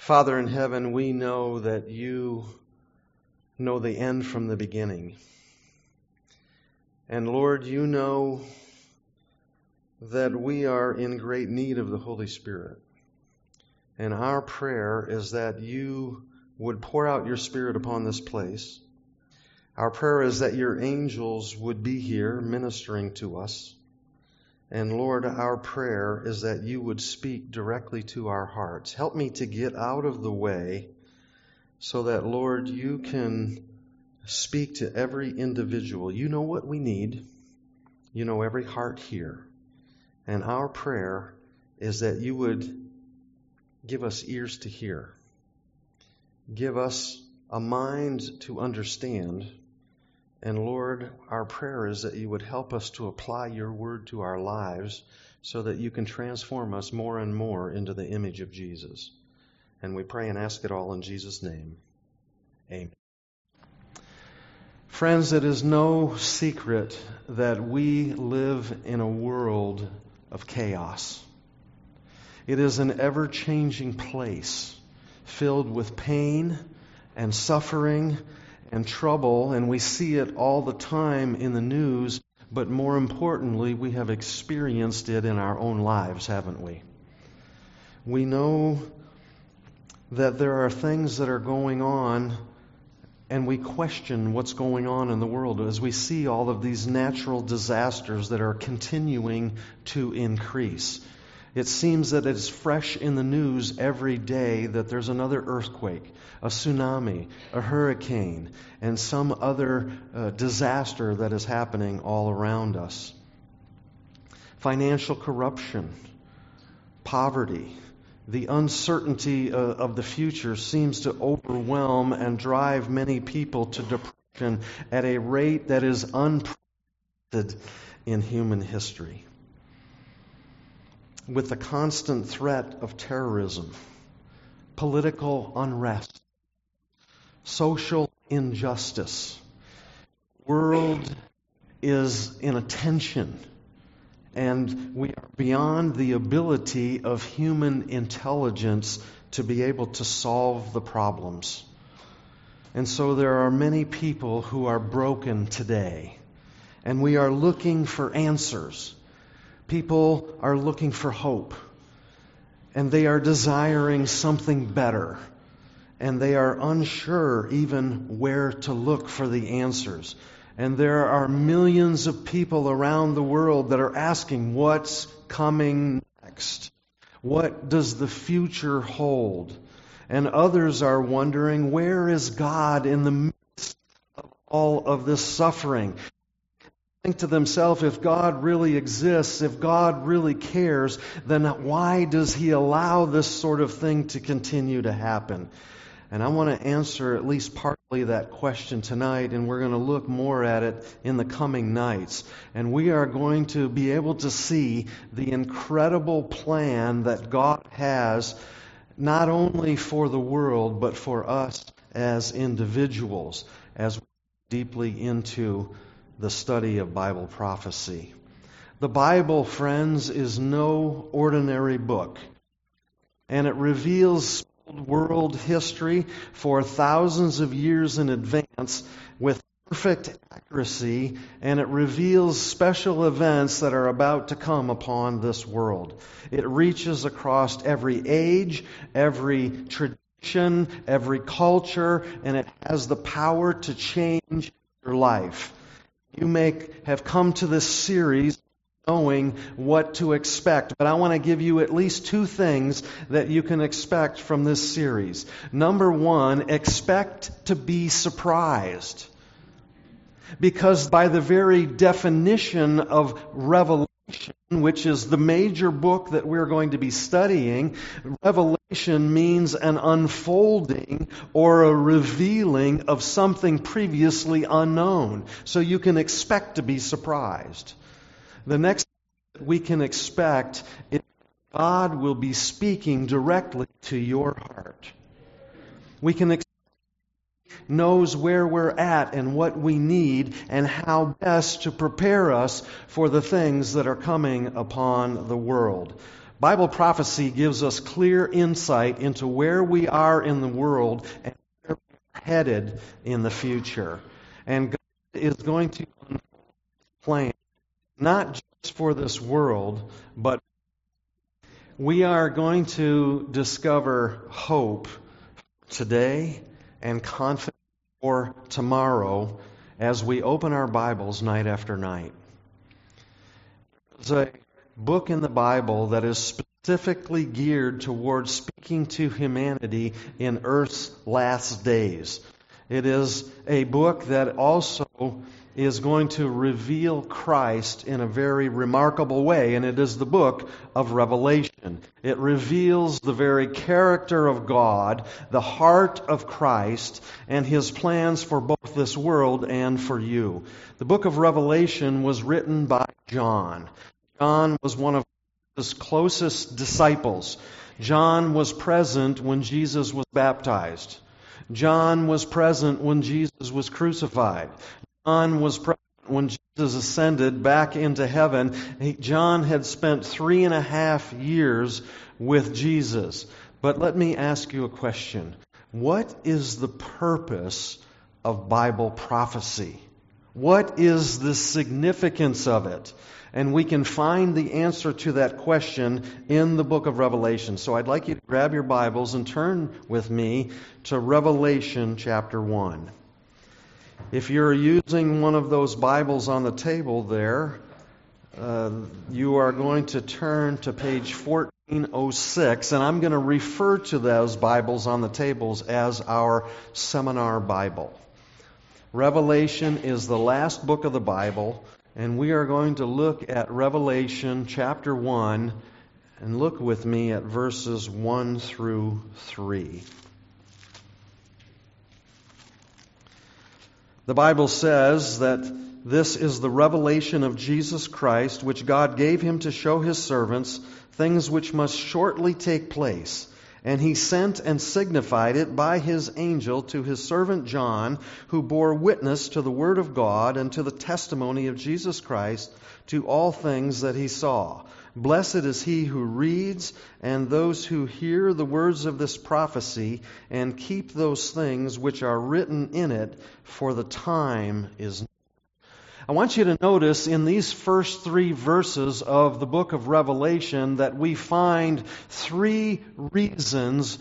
Father in heaven, we know that you know the end from the beginning. And Lord, you know that we are in great need of the Holy Spirit. And our prayer is that you would pour out your Spirit upon this place. Our prayer is that your angels would be here ministering to us. And Lord, our prayer is that you would speak directly to our hearts. Help me to get out of the way so that, Lord, you can speak to every individual. You know what we need. You know every heart here. And our prayer is that you would give us ears to hear, give us a mind to understand and Lord, our prayer is that you would help us to apply your word to our lives so that you can transform us more and more into the image of Jesus. And we pray and ask it all in Jesus' name. Amen. Friends, it is no secret that we live in a world of chaos. It is an ever changing place filled with pain and suffering and trouble, and we see it all the time in the news, but more importantly, we have experienced it in our own lives, haven't we? We know that there are things that are going on, and we question what's going on in the world as we see all of these natural disasters that are continuing to increase. It seems that it's fresh in the news every day that there's another earthquake, a tsunami, a hurricane, and some other uh, disaster that is happening all around us. Financial corruption, poverty, the uncertainty uh, of the future seems to overwhelm and drive many people to depression at a rate that is unprecedented in human history with the constant threat of terrorism, political unrest, social injustice. The world is in a tension, and we are beyond the ability of human intelligence to be able to solve the problems. And so there are many people who are broken today, and we are looking for answers. People are looking for hope, and they are desiring something better, and they are unsure even where to look for the answers. And there are millions of people around the world that are asking, What's coming next? What does the future hold? And others are wondering, Where is God in the midst of all of this suffering? Think to themselves, if God really exists, if God really cares, then why does He allow this sort of thing to continue to happen? And I want to answer at least partly that question tonight, and we're going to look more at it in the coming nights. And we are going to be able to see the incredible plan that God has, not only for the world, but for us as individuals, as we deeply into the study of Bible prophecy. The Bible, friends, is no ordinary book, and it reveals world history for thousands of years in advance with perfect accuracy, and it reveals special events that are about to come upon this world. It reaches across every age, every tradition, every culture, and it has the power to change your life. You may have come to this series knowing what to expect, but I want to give you at least two things that you can expect from this series. Number one, expect to be surprised. Because by the very definition of revelation, which is the major book that we're going to be studying, revelation means an unfolding or a revealing of something previously unknown. So you can expect to be surprised. The next that we can expect is God will be speaking directly to your heart. We can expect knows where we're at and what we need and how best to prepare us for the things that are coming upon the world. Bible prophecy gives us clear insight into where we are in the world and where we're headed in the future. And God is going to plan not just for this world, but we are going to discover hope today and confidence for tomorrow as we open our Bibles night after night. There's a book in the Bible that is specifically geared towards speaking to humanity in Earth's last days. It is a book that also is going to reveal Christ in a very remarkable way, and it is the book of Revelation. It reveals the very character of God, the heart of Christ, and his plans for both this world and for you. The book of Revelation was written by John. John was one of his closest disciples. John was present when Jesus was baptized. John was present when Jesus was crucified. John was present when Jesus ascended back into heaven. John had spent three and a half years with Jesus. But let me ask you a question. What is the purpose of Bible prophecy? What is the significance of it? And we can find the answer to that question in the book of Revelation. So I'd like you to grab your Bibles and turn with me to Revelation chapter 1. If you're using one of those Bibles on the table there, uh, you are going to turn to page 1406, and I'm going to refer to those Bibles on the tables as our seminar Bible. Revelation is the last book of the Bible. And we are going to look at Revelation chapter 1 and look with me at verses 1 through 3. The Bible says that this is the revelation of Jesus Christ, which God gave him to show his servants things which must shortly take place. And he sent and signified it by his angel to his servant John, who bore witness to the word of God and to the testimony of Jesus Christ to all things that he saw. Blessed is he who reads and those who hear the words of this prophecy and keep those things which are written in it, for the time is I want you to notice in these first three verses of the book of Revelation that we find three reasons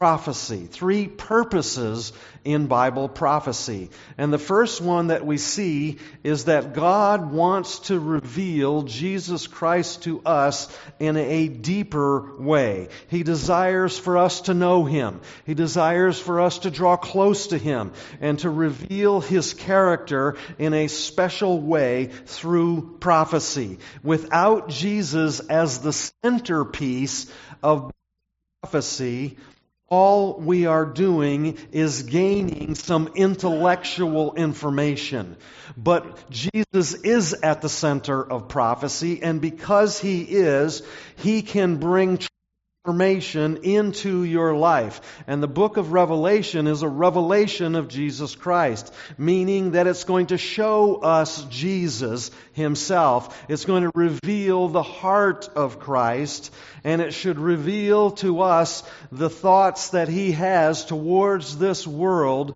prophecy, three purposes in Bible prophecy. And the first one that we see is that God wants to reveal Jesus Christ to us in a deeper way. He desires for us to know Him. He desires for us to draw close to Him and to reveal His character in a special way through prophecy. Without Jesus as the centerpiece of prophecy, all we are doing is gaining some intellectual information. But Jesus is at the center of prophecy, and because He is, He can bring transformation into your life. And the book of Revelation is a revelation of Jesus Christ, meaning that it's going to show us Jesus himself. It's going to reveal the heart of Christ, and it should reveal to us the thoughts that he has towards this world,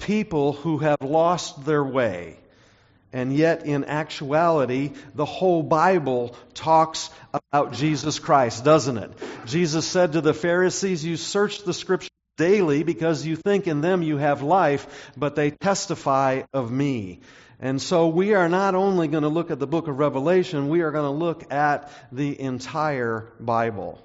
people who have lost their way. And yet, in actuality, the whole Bible talks about Jesus Christ, doesn't it? Jesus said to the Pharisees, You search the Scriptures daily because you think in them you have life, but they testify of me. And so we are not only going to look at the book of Revelation, we are going to look at the entire Bible.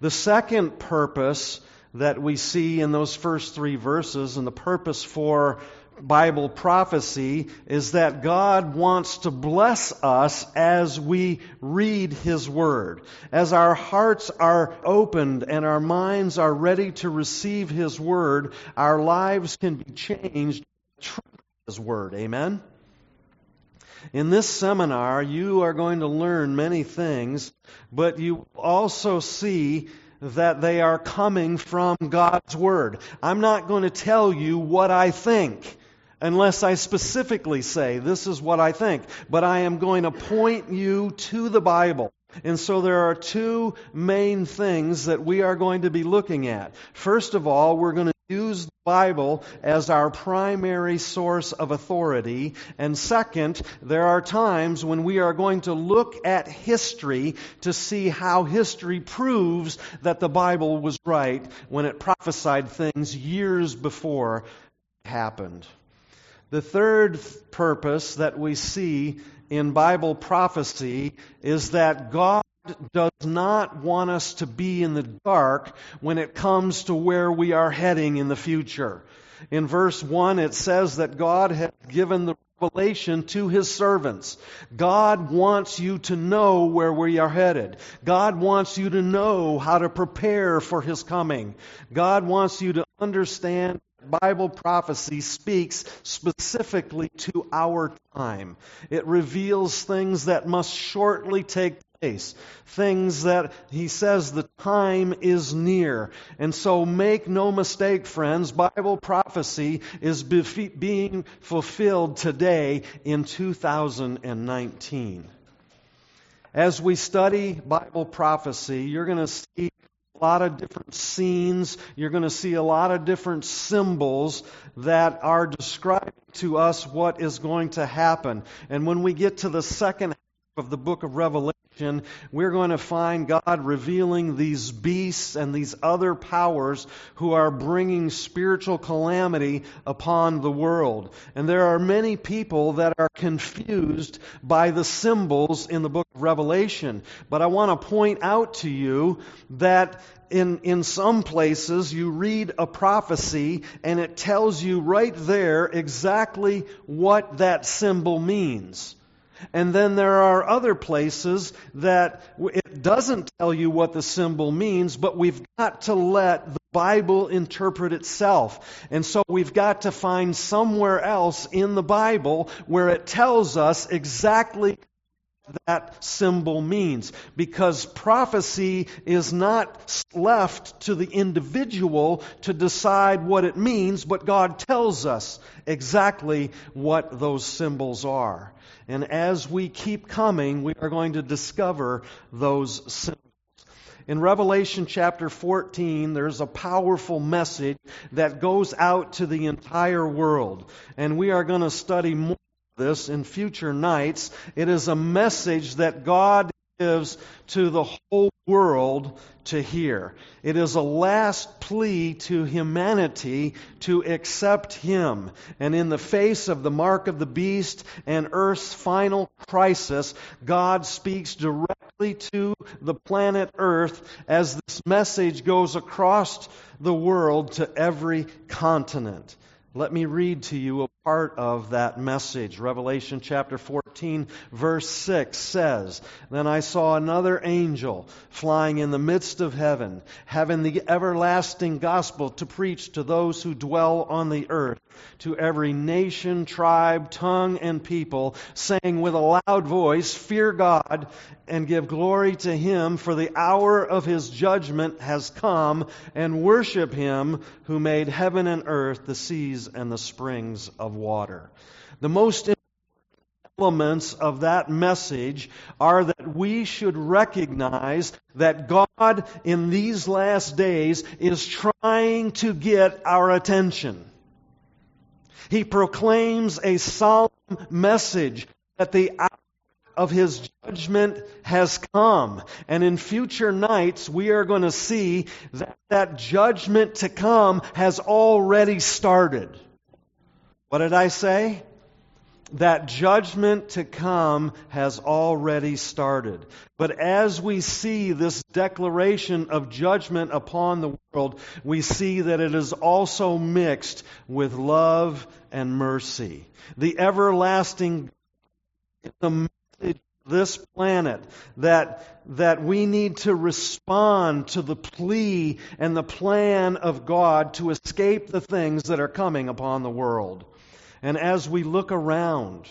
The second purpose that we see in those first three verses, and the purpose for Bible prophecy is that God wants to bless us as we read His Word. As our hearts are opened and our minds are ready to receive His Word, our lives can be changed through His Word. Amen? In this seminar, you are going to learn many things, but you also see that they are coming from God's Word. I'm not going to tell you what I think unless I specifically say, this is what I think. But I am going to point you to the Bible. And so there are two main things that we are going to be looking at. First of all, we're going to use the Bible as our primary source of authority. And second, there are times when we are going to look at history to see how history proves that the Bible was right when it prophesied things years before it happened. The third purpose that we see in Bible prophecy is that God does not want us to be in the dark when it comes to where we are heading in the future. In verse 1, it says that God has given the revelation to his servants. God wants you to know where we are headed. God wants you to know how to prepare for his coming. God wants you to understand Bible prophecy speaks specifically to our time. It reveals things that must shortly take place, things that he says the time is near. And so make no mistake, friends, Bible prophecy is being fulfilled today in 2019. As we study Bible prophecy, you're going to see a lot of different scenes. You're going to see a lot of different symbols that are describing to us what is going to happen. And when we get to the second of the book of Revelation, we're going to find God revealing these beasts and these other powers who are bringing spiritual calamity upon the world. And there are many people that are confused by the symbols in the book of Revelation. But I want to point out to you that in, in some places you read a prophecy and it tells you right there exactly what that symbol means. And then there are other places that it doesn't tell you what the symbol means, but we've got to let the Bible interpret itself. And so we've got to find somewhere else in the Bible where it tells us exactly that symbol means because prophecy is not left to the individual to decide what it means, but God tells us exactly what those symbols are. And as we keep coming, we are going to discover those symbols. In Revelation chapter 14, there's a powerful message that goes out to the entire world. And we are going to study more of this in future nights. It is a message that God gives to the whole world to hear. It is a last plea to humanity to accept Him. And in the face of the mark of the beast and earth's final crisis, God speaks directly to the planet Earth as this message goes across the world to every continent. Let me read to you a part of that message. Revelation chapter 14, verse 6 says, Then I saw another angel flying in the midst of heaven, having the everlasting gospel to preach to those who dwell on the earth, to every nation, tribe, tongue, and people, saying with a loud voice, Fear God and give glory to him, for the hour of his judgment has come, and worship him who made heaven and earth, the seas and the springs of water. The most elements of that message are that we should recognize that God in these last days is trying to get our attention. He proclaims a solemn message that the hour of his judgment has come. And in future nights, we are going to see that that judgment to come has already started. What did I say? That judgment to come has already started. But as we see this declaration of judgment upon the world, we see that it is also mixed with love and mercy. The everlasting this planet that that we need to respond to the plea and the plan of God to escape the things that are coming upon the world. And as we look around,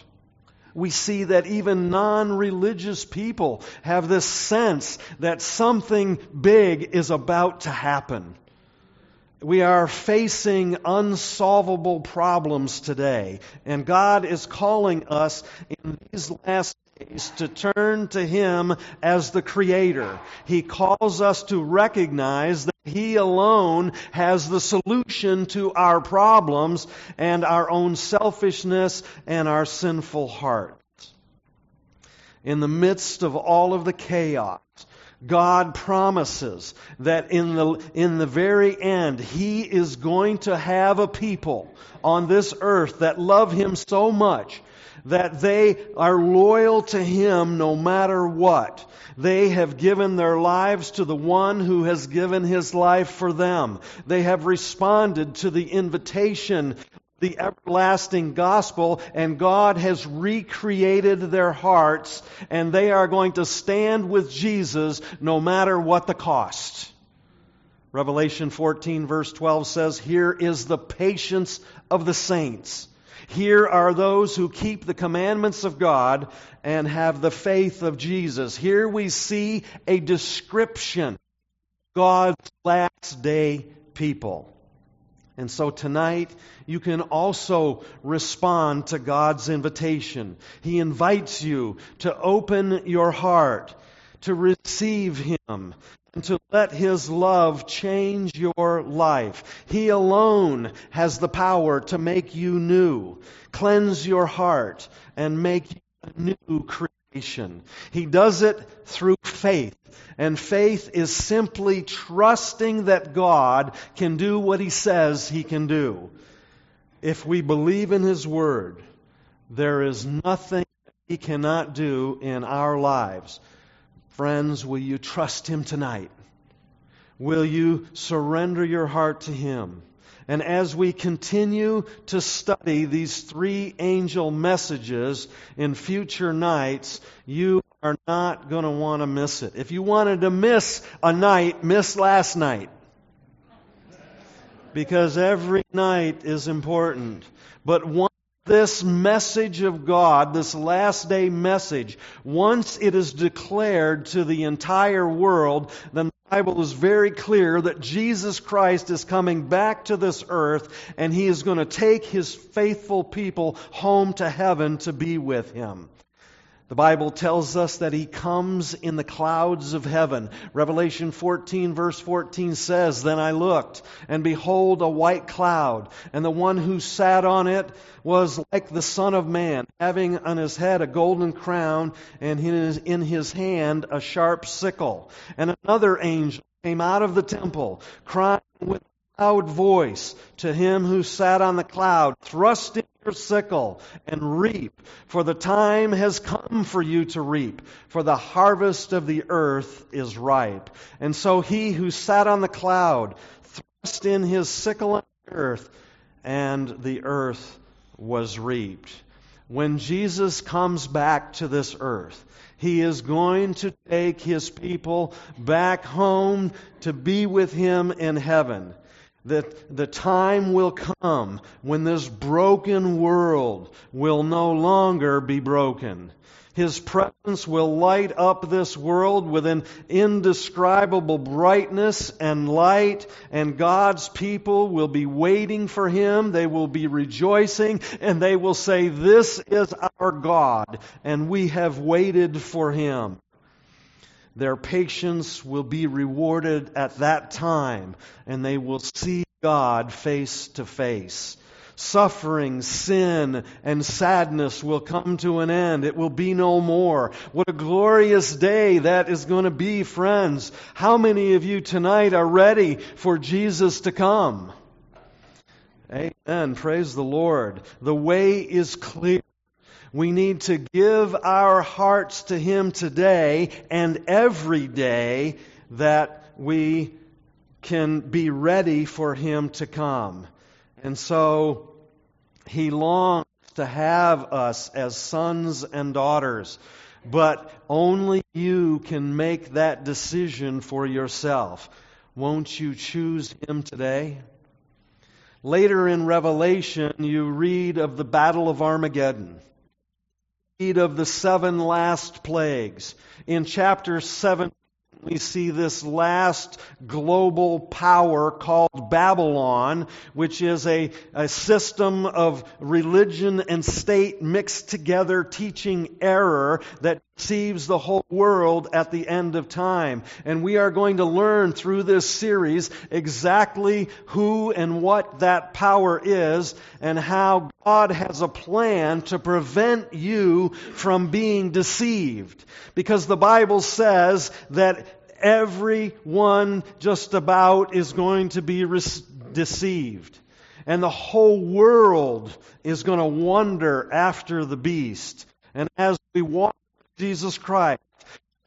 we see that even non religious people have this sense that something big is about to happen. We are facing unsolvable problems today, and God is calling us in these last ways to turn to Him as the Creator. He calls us to recognize that He alone has the solution to our problems and our own selfishness and our sinful hearts. In the midst of all of the chaos, God promises that in the, in the very end, He is going to have a people on this earth that love Him so much that they are loyal to Him no matter what. They have given their lives to the one who has given His life for them. They have responded to the invitation the everlasting gospel, and God has recreated their hearts, and they are going to stand with Jesus no matter what the cost. Revelation 14, verse 12 says, Here is the patience of the saints. Here are those who keep the commandments of God and have the faith of Jesus. Here we see a description of God's last day people. And so tonight, you can also respond to God's invitation. He invites you to open your heart, to receive Him, and to let His love change your life. He alone has the power to make you new, cleanse your heart, and make you a new creation. He does it through faith. And faith is simply trusting that God can do what He says He can do. If we believe in His Word, there is nothing He cannot do in our lives. Friends, will you trust Him tonight? Will you surrender your heart to Him? And as we continue to study these three angel messages in future nights, you are not going to want to miss it. If you wanted to miss a night, miss last night. Because every night is important. But once this message of God, this last day message, once it is declared to the entire world, then the Bible is very clear that Jesus Christ is coming back to this earth and he is going to take his faithful people home to heaven to be with him. The Bible tells us that he comes in the clouds of heaven. Revelation 14 verse 14 says, Then I looked, and behold a white cloud, and the one who sat on it was like the Son of Man, having on his head a golden crown, and in his, in his hand a sharp sickle. And another angel came out of the temple, crying with loud voice to him who sat on the cloud, Thrust in your sickle and reap, for the time has come for you to reap, for the harvest of the earth is ripe. And so he who sat on the cloud thrust in his sickle on the earth, and the earth was reaped. When Jesus comes back to this earth, he is going to take his people back home to be with him in heaven that the time will come when this broken world will no longer be broken. His presence will light up this world with an indescribable brightness and light, and God's people will be waiting for Him. They will be rejoicing, and they will say, This is our God, and we have waited for Him. Their patience will be rewarded at that time, and they will see God face to face. Suffering, sin, and sadness will come to an end. It will be no more. What a glorious day that is going to be, friends. How many of you tonight are ready for Jesus to come? Amen. Praise the Lord. The way is clear. We need to give our hearts to Him today and every day that we can be ready for Him to come. And so He longs to have us as sons and daughters, but only you can make that decision for yourself. Won't you choose Him today? Later in Revelation, you read of the Battle of Armageddon of the seven last plagues. In chapter 7, we see this last global power called Babylon, which is a, a system of religion and state mixed together, teaching error that deceives the whole world at the end of time. And we are going to learn through this series exactly who and what that power is and how God has a plan to prevent you from being deceived. Because the Bible says that everyone just about is going to be deceived. And the whole world is going to wonder after the beast. And as we walk Jesus Christ,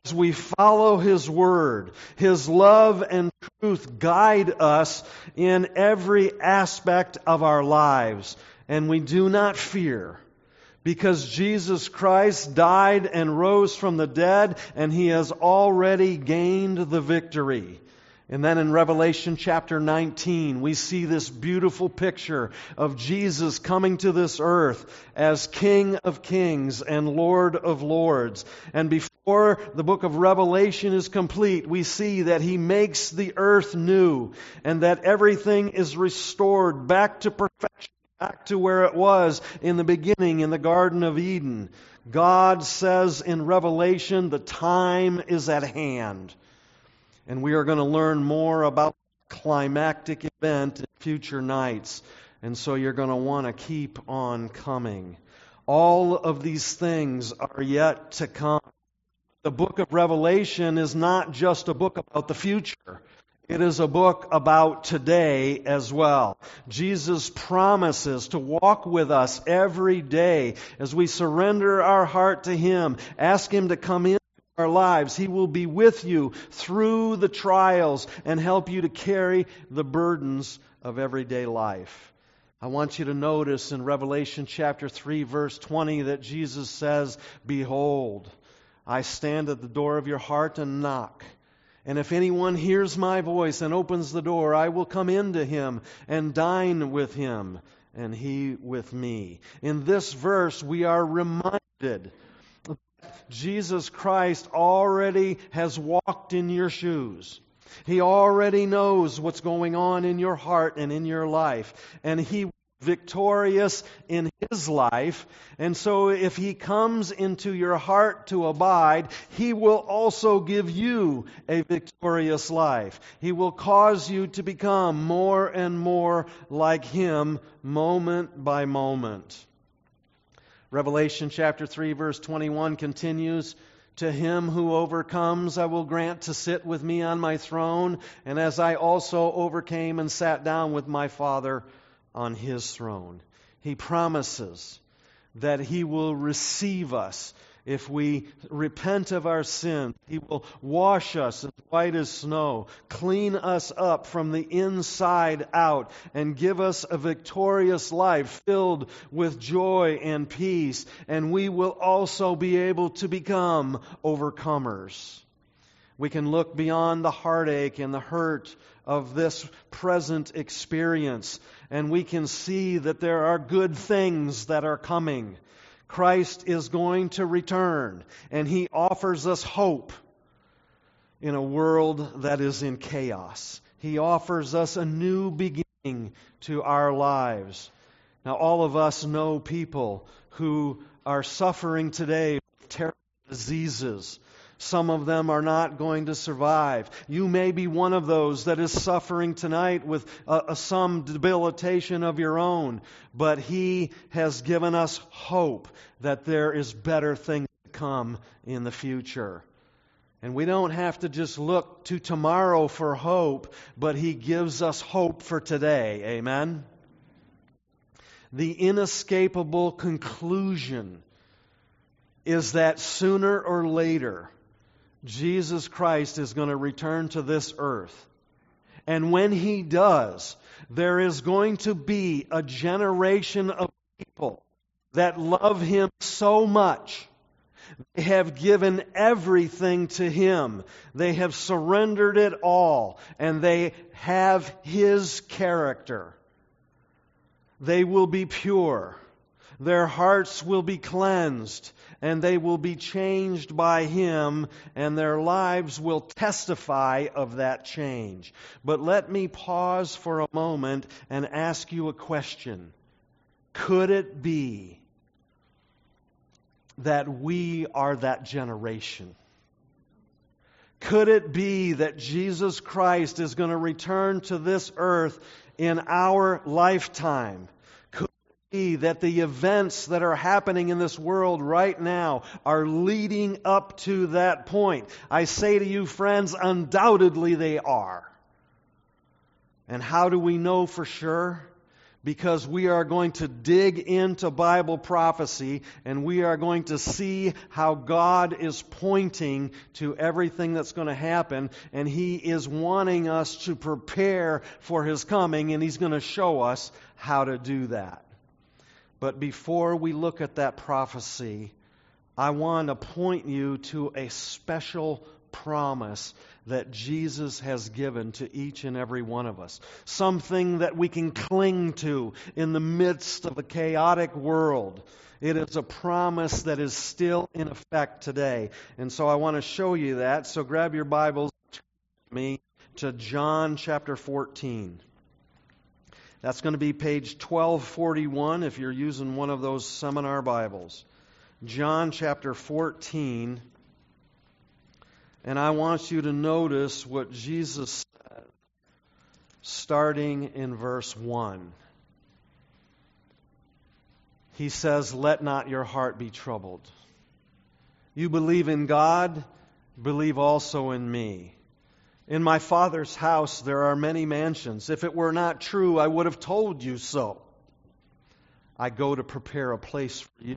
as we follow His Word, His love and truth guide us in every aspect of our lives. And we do not fear because Jesus Christ died and rose from the dead, and he has already gained the victory. And then in Revelation chapter 19, we see this beautiful picture of Jesus coming to this earth as King of kings and Lord of lords. And before the book of Revelation is complete, we see that he makes the earth new and that everything is restored back to perfection back to where it was in the beginning in the Garden of Eden. God says in Revelation, the time is at hand. And we are going to learn more about climactic event in future nights. And so you're going to want to keep on coming. All of these things are yet to come. The book of Revelation is not just a book about the future. It is a book about today as well. Jesus promises to walk with us every day as we surrender our heart to Him, ask Him to come in our lives. He will be with you through the trials and help you to carry the burdens of everyday life. I want you to notice in Revelation chapter 3 verse 20 that Jesus says, Behold, I stand at the door of your heart and knock. And if anyone hears my voice and opens the door, I will come into him and dine with him, and he with me. In this verse, we are reminded Jesus Christ already has walked in your shoes. He already knows what's going on in your heart and in your life. And He victorious in his life. And so if he comes into your heart to abide, he will also give you a victorious life. He will cause you to become more and more like him moment by moment. Revelation chapter 3 verse 21 continues, to him who overcomes, I will grant to sit with me on my throne, and as I also overcame and sat down with my Father on his throne. He promises that he will receive us if we repent of our sin. He will wash us as white as snow, clean us up from the inside out, and give us a victorious life filled with joy and peace. And we will also be able to become overcomers. We can look beyond the heartache and the hurt of this present experience, and we can see that there are good things that are coming. Christ is going to return, and He offers us hope in a world that is in chaos. He offers us a new beginning to our lives. Now, all of us know people who are suffering today with terrible diseases some of them are not going to survive. You may be one of those that is suffering tonight with uh, uh, some debilitation of your own, but He has given us hope that there is better things to come in the future. And we don't have to just look to tomorrow for hope, but He gives us hope for today. Amen? The inescapable conclusion is that sooner or later, Jesus Christ is going to return to this earth. And when he does, there is going to be a generation of people that love him so much. They have given everything to him. They have surrendered it all. And they have his character. They will be pure. Their hearts will be cleansed, and they will be changed by Him, and their lives will testify of that change. But let me pause for a moment and ask you a question. Could it be that we are that generation? Could it be that Jesus Christ is going to return to this earth in our lifetime? Be that the events that are happening in this world right now are leading up to that point? I say to you, friends, undoubtedly they are. And how do we know for sure? because we are going to dig into Bible prophecy and we are going to see how God is pointing to everything that's going to happen and He is wanting us to prepare for His coming and He's going to show us how to do that. But before we look at that prophecy, I want to point you to a special promise that Jesus has given to each and every one of us. Something that we can cling to in the midst of a chaotic world. It is a promise that is still in effect today. And so I want to show you that. So grab your Bibles me to John chapter 14. That's going to be page 1241 if you're using one of those seminar Bibles. John chapter 14 and I want you to notice what Jesus said, starting in verse 1. He says, Let not your heart be troubled. You believe in God, believe also in me. In my Father's house there are many mansions. If it were not true, I would have told you so. I go to prepare a place for you.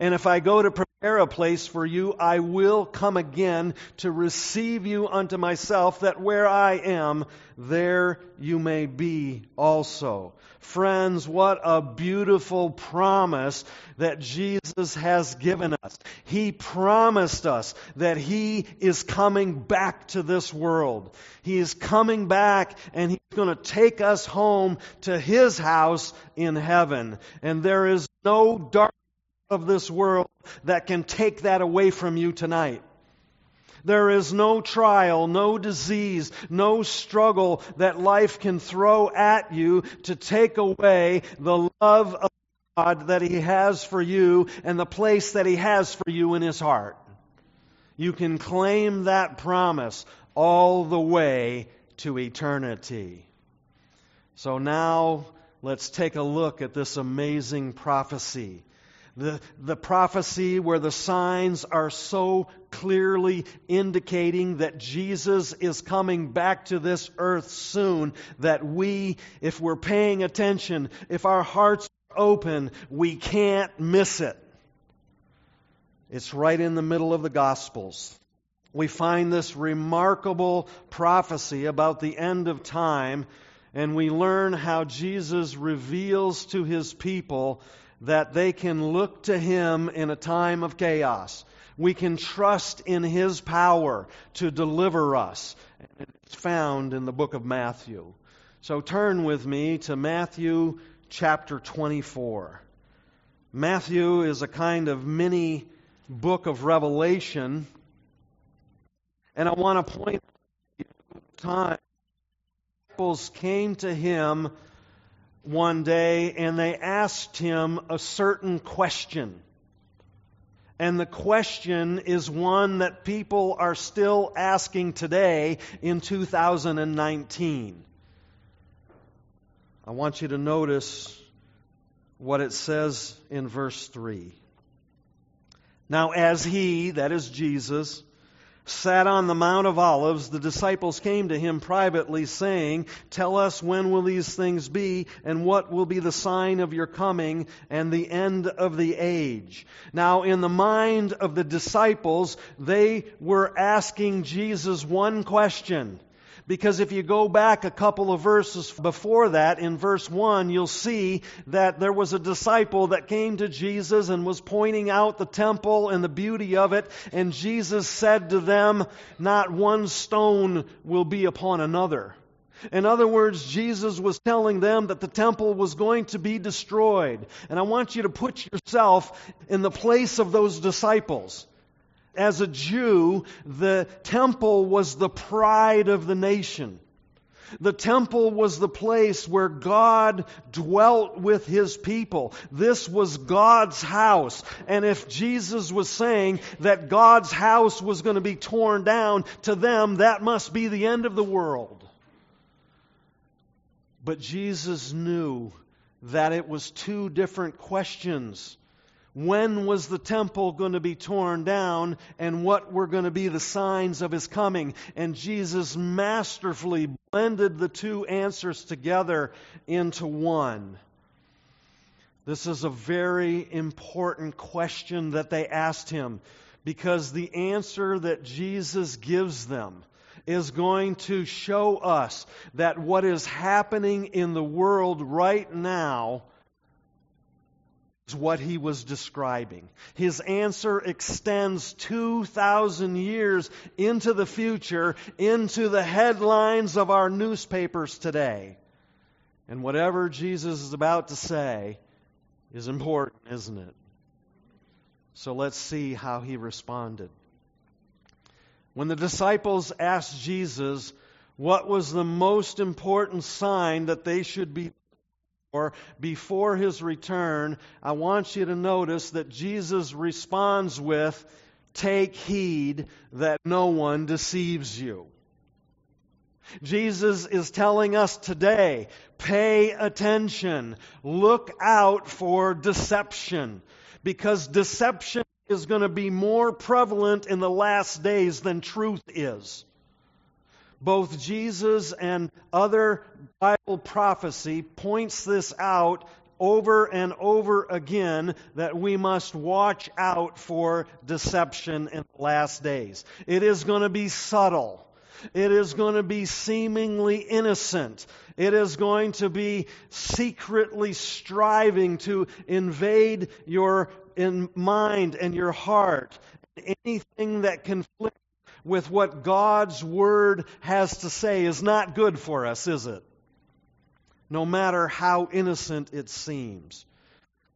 And if I go to prepare a place for you, I will come again to receive you unto myself, that where I am, there you may be also. Friends, what a beautiful promise that Jesus has given us. He promised us that He is coming back to this world. He is coming back and He's going to take us home to His house in heaven. And there is no dark of this world that can take that away from you tonight. There is no trial, no disease, no struggle that life can throw at you to take away the love of God that He has for you and the place that He has for you in His heart. You can claim that promise all the way to eternity. So now let's take a look at this amazing prophecy the, the prophecy where the signs are so clearly indicating that Jesus is coming back to this earth soon, that we, if we're paying attention, if our hearts are open, we can't miss it. It's right in the middle of the Gospels. We find this remarkable prophecy about the end of time, and we learn how Jesus reveals to his people that they can look to Him in a time of chaos. We can trust in His power to deliver us. It's found in the book of Matthew. So turn with me to Matthew chapter 24. Matthew is a kind of mini book of Revelation. And I want to point out time disciples came to him one day and they asked him a certain question. And the question is one that people are still asking today in 2019. I want you to notice what it says in verse 3. Now, as he, that is Jesus, sat on the Mount of Olives, the disciples came to him privately, saying, Tell us when will these things be, and what will be the sign of your coming and the end of the age? Now, in the mind of the disciples, they were asking Jesus one question. Because if you go back a couple of verses before that, in verse 1, you'll see that there was a disciple that came to Jesus and was pointing out the temple and the beauty of it. And Jesus said to them, Not one stone will be upon another. In other words, Jesus was telling them that the temple was going to be destroyed. And I want you to put yourself in the place of those disciples. As a Jew, the temple was the pride of the nation. The temple was the place where God dwelt with his people. This was God's house. And if Jesus was saying that God's house was going to be torn down, to them, that must be the end of the world. But Jesus knew that it was two different questions. When was the temple going to be torn down and what were going to be the signs of his coming? And Jesus masterfully blended the two answers together into one. This is a very important question that they asked him because the answer that Jesus gives them is going to show us that what is happening in the world right now what he was describing. His answer extends 2,000 years into the future, into the headlines of our newspapers today. And whatever Jesus is about to say is important, isn't it? So let's see how he responded. When the disciples asked Jesus what was the most important sign that they should be for before his return, I want you to notice that Jesus responds with, Take heed that no one deceives you. Jesus is telling us today, pay attention, look out for deception, because deception is going to be more prevalent in the last days than truth is. Both Jesus and other Bible prophecy points this out over and over again that we must watch out for deception in the last days. It is going to be subtle. It is going to be seemingly innocent. It is going to be secretly striving to invade your mind and your heart. Anything that conflicts with what God's Word has to say is not good for us, is it? No matter how innocent it seems.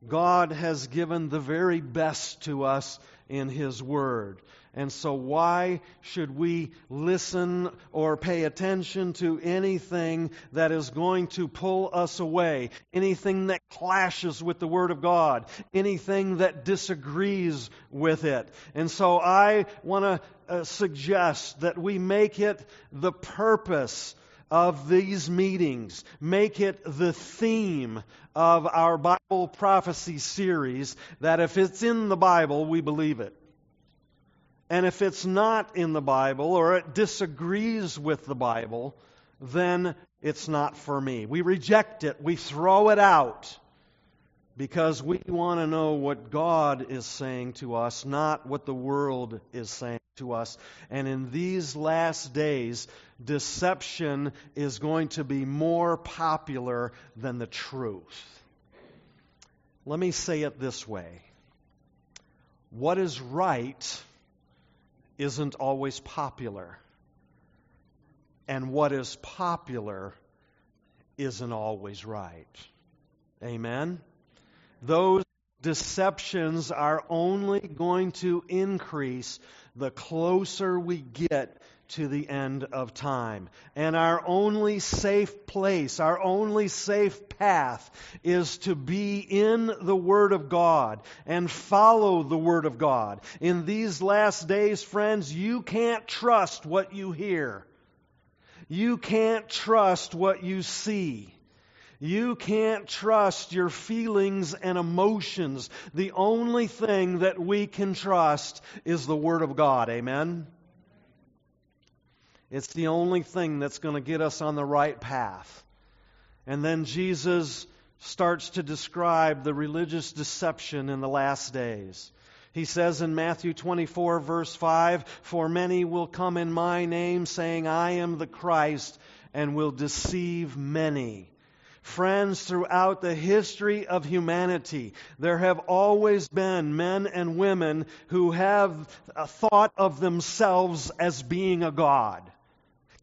God has given the very best to us in His Word. And so, why should we listen or pay attention to anything that is going to pull us away? Anything that clashes with the Word of God? Anything that disagrees with it? And so, I want to uh, suggest that we make it the purpose of these meetings, make it the theme of our Bible prophecy series that if it's in the Bible, we believe it. And if it's not in the Bible or it disagrees with the Bible, then it's not for me. We reject it, we throw it out because we want to know what God is saying to us, not what the world is saying to us. And in these last days, deception is going to be more popular than the truth. Let me say it this way What is right isn't always popular. And what is popular isn't always right. Amen? Those deceptions are only going to increase the closer we get to the end of time. And our only safe place, our only safe path is to be in the Word of God and follow the Word of God. In these last days, friends, you can't trust what you hear. You can't trust what you see. You can't trust your feelings and emotions. The only thing that we can trust is the Word of God. Amen? It's the only thing that's going to get us on the right path. And then Jesus starts to describe the religious deception in the last days. He says in Matthew 24, verse 5 For many will come in my name, saying, I am the Christ, and will deceive many. Friends, throughout the history of humanity, there have always been men and women who have thought of themselves as being a God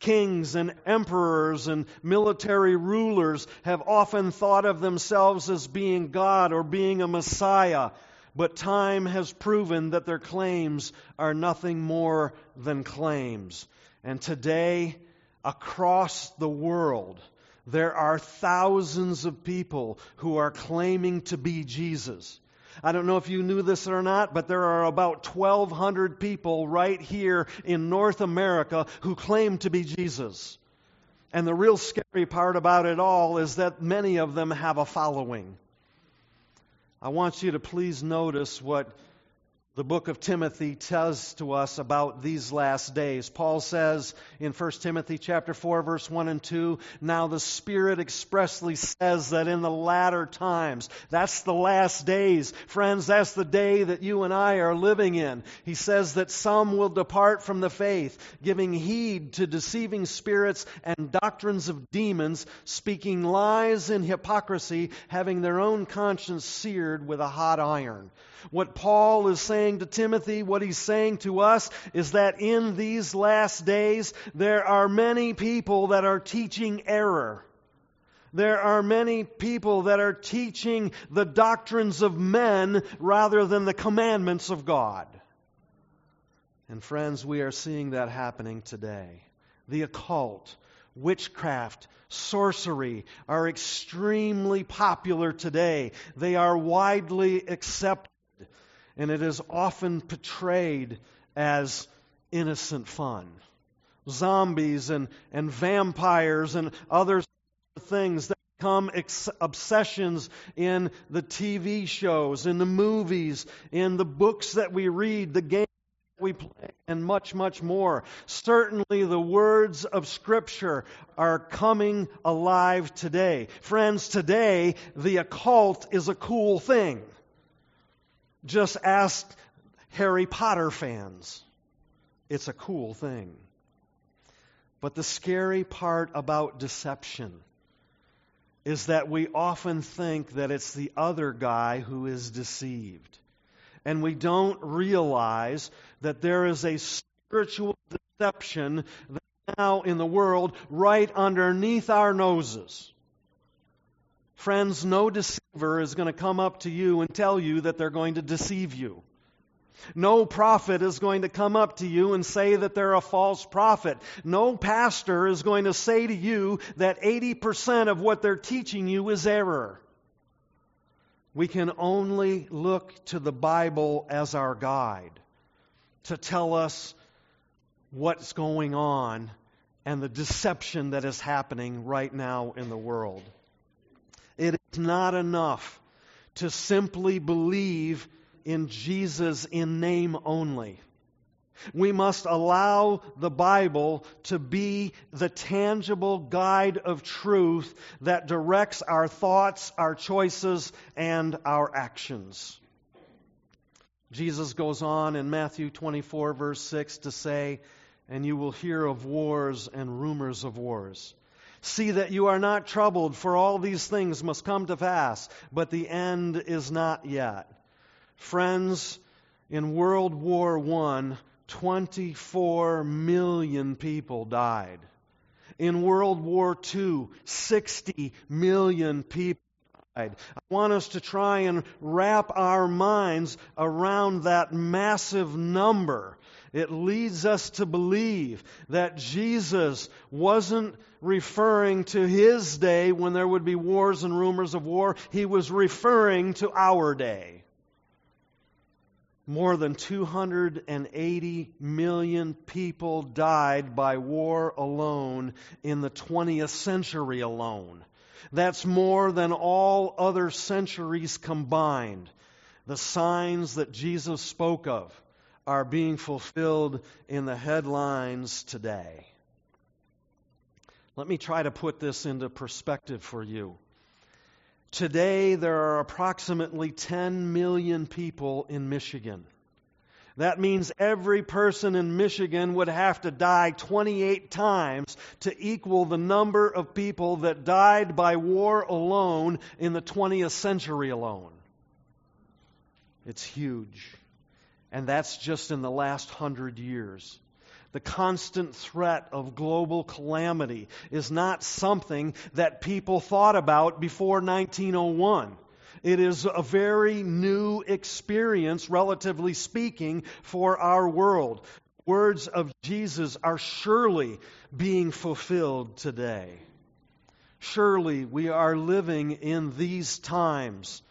Kings and emperors and military rulers have often thought of themselves as being God or being a Messiah, but time has proven that their claims are nothing more than claims. And today, across the world, there are thousands of people who are claiming to be Jesus. I don't know if you knew this or not, but there are about 1,200 people right here in North America who claim to be Jesus. And the real scary part about it all is that many of them have a following. I want you to please notice what the book of Timothy tells to us about these last days. Paul says in 1 Timothy chapter 4 verse 1 and 2, now the Spirit expressly says that in the latter times, that's the last days. Friends, that's the day that you and I are living in. He says that some will depart from the faith, giving heed to deceiving spirits and doctrines of demons, speaking lies in hypocrisy, having their own conscience seared with a hot iron. What Paul is saying to Timothy, what he's saying to us, is that in these last days, there are many people that are teaching error. There are many people that are teaching the doctrines of men rather than the commandments of God. And friends, we are seeing that happening today. The occult, witchcraft, sorcery are extremely popular today. They are widely accepted and it is often portrayed as innocent fun. Zombies and, and vampires and other things that become ex- obsessions in the TV shows, in the movies, in the books that we read, the games we play, and much, much more. Certainly, the words of Scripture are coming alive today. Friends, today, the occult is a cool thing. Just ask Harry Potter fans. It's a cool thing. But the scary part about deception is that we often think that it's the other guy who is deceived. And we don't realize that there is a spiritual deception now in the world right underneath our noses. Friends, no deceiver is going to come up to you and tell you that they're going to deceive you. No prophet is going to come up to you and say that they're a false prophet. No pastor is going to say to you that 80% of what they're teaching you is error. We can only look to the Bible as our guide to tell us what's going on and the deception that is happening right now in the world. It is not enough to simply believe in Jesus in name only. We must allow the Bible to be the tangible guide of truth that directs our thoughts, our choices, and our actions. Jesus goes on in Matthew 24, verse 6 to say, And you will hear of wars and rumors of wars. See that you are not troubled, for all these things must come to pass, but the end is not yet. Friends, in World War I, 24 million people died. In World War II, 60 million people died. I want us to try and wrap our minds around that massive number. It leads us to believe that Jesus wasn't referring to his day when there would be wars and rumors of war. He was referring to our day. More than 280 million people died by war alone in the 20th century alone. That's more than all other centuries combined. The signs that Jesus spoke of are being fulfilled in the headlines today. Let me try to put this into perspective for you. Today, there are approximately 10 million people in Michigan. That means every person in Michigan would have to die 28 times to equal the number of people that died by war alone in the 20th century alone. It's huge. And that's just in the last hundred years. The constant threat of global calamity is not something that people thought about before 1901. It is a very new experience, relatively speaking, for our world. Words of Jesus are surely being fulfilled today. Surely we are living in these times,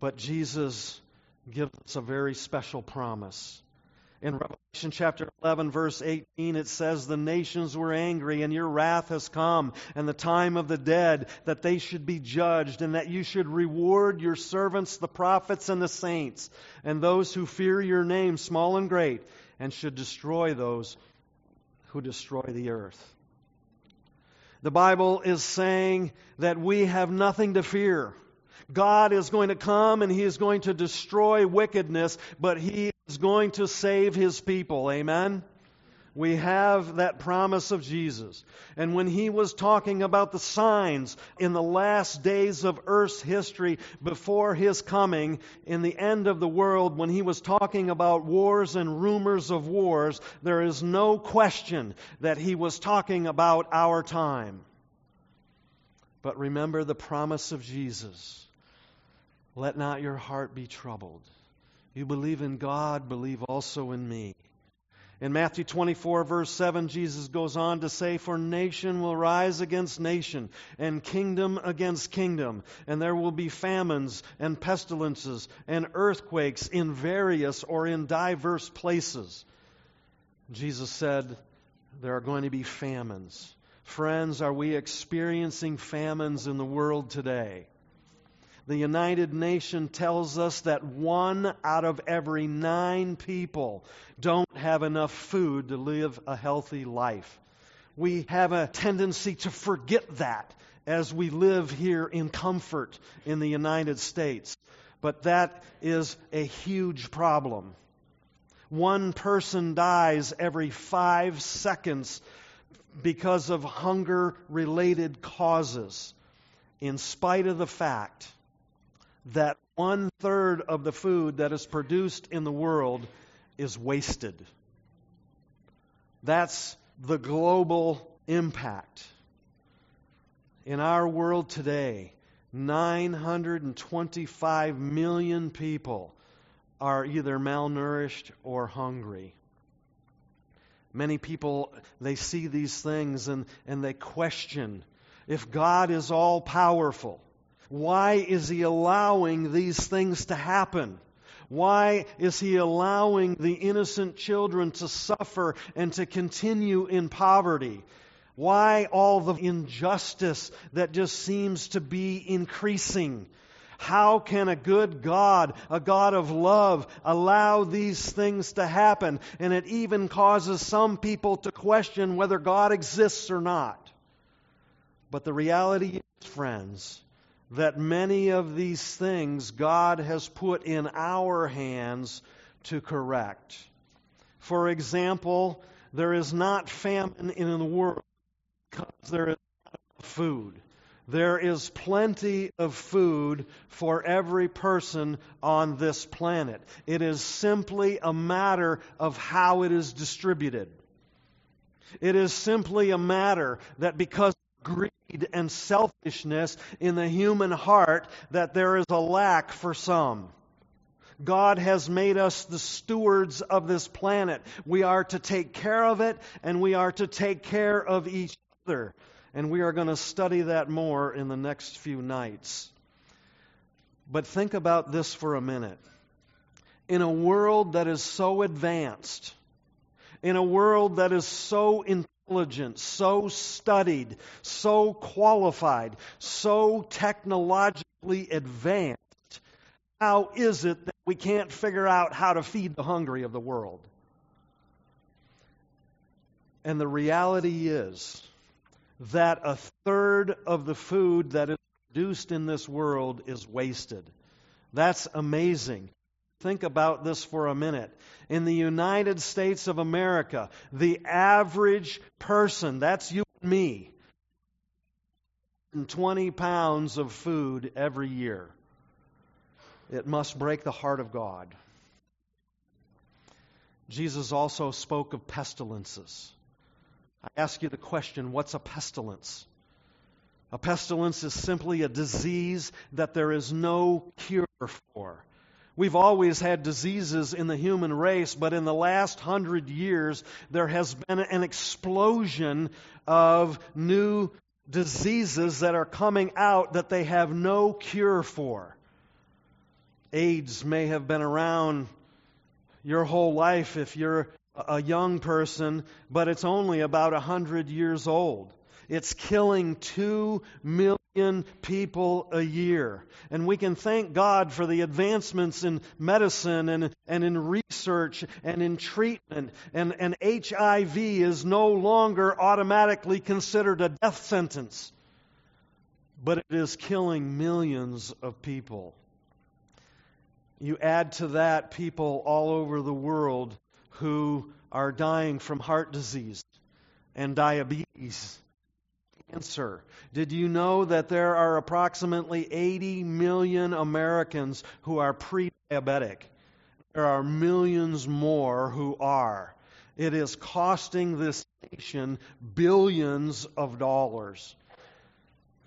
but Jesus gives us a very special promise. In Revelation chapter 11, verse 18, it says, The nations were angry, and your wrath has come, and the time of the dead, that they should be judged, and that you should reward your servants, the prophets and the saints, and those who fear your name, small and great, and should destroy those who destroy the earth. The Bible is saying that we have nothing to fear. God is going to come and He is going to destroy wickedness, but He is going to save His people. Amen? We have that promise of Jesus. And when he was talking about the signs in the last days of Earth's history before his coming, in the end of the world, when he was talking about wars and rumors of wars, there is no question that he was talking about our time. But remember the promise of Jesus. Let not your heart be troubled. You believe in God, believe also in me. In Matthew 24, verse 7, Jesus goes on to say, For nation will rise against nation, and kingdom against kingdom, and there will be famines and pestilences and earthquakes in various or in diverse places. Jesus said, There are going to be famines. Friends, are we experiencing famines in the world today? The United Nations tells us that one out of every nine people don't have enough food to live a healthy life. We have a tendency to forget that as we live here in comfort in the United States. But that is a huge problem. One person dies every five seconds because of hunger related causes, in spite of the fact that one third of the food that is produced in the world is wasted. That's the global impact. In our world today, 925 million people are either malnourished or hungry. Many people, they see these things and, and they question if God is all powerful why is he allowing these things to happen? Why is he allowing the innocent children to suffer and to continue in poverty? Why all the injustice that just seems to be increasing? How can a good God, a God of love, allow these things to happen? And it even causes some people to question whether God exists or not. But the reality is, friends, that many of these things God has put in our hands to correct. For example, there is not famine in the world because there is food. There is plenty of food for every person on this planet. It is simply a matter of how it is distributed. It is simply a matter that because greed and selfishness in the human heart that there is a lack for some. God has made us the stewards of this planet. We are to take care of it and we are to take care of each other. And we are going to study that more in the next few nights. But think about this for a minute. In a world that is so advanced, in a world that is so intelligent, so studied, so qualified, so technologically advanced, how is it that we can't figure out how to feed the hungry of the world? And the reality is that a third of the food that is produced in this world is wasted. That's amazing. Think about this for a minute. In the United States of America, the average person, that's you and me, 20 pounds of food every year. It must break the heart of God. Jesus also spoke of pestilences. I ask you the question what's a pestilence? A pestilence is simply a disease that there is no cure for. We've always had diseases in the human race, but in the last hundred years, there has been an explosion of new diseases that are coming out that they have no cure for. AIDS may have been around your whole life if you're a young person, but it's only about a hundred years old. It's killing two million people a year. And we can thank God for the advancements in medicine and, and in research and in treatment. And, and HIV is no longer automatically considered a death sentence, but it is killing millions of people. You add to that people all over the world who are dying from heart disease and diabetes cancer. Did you know that there are approximately 80 million Americans who are pre diabetic? There are millions more who are. It is costing this nation billions of dollars.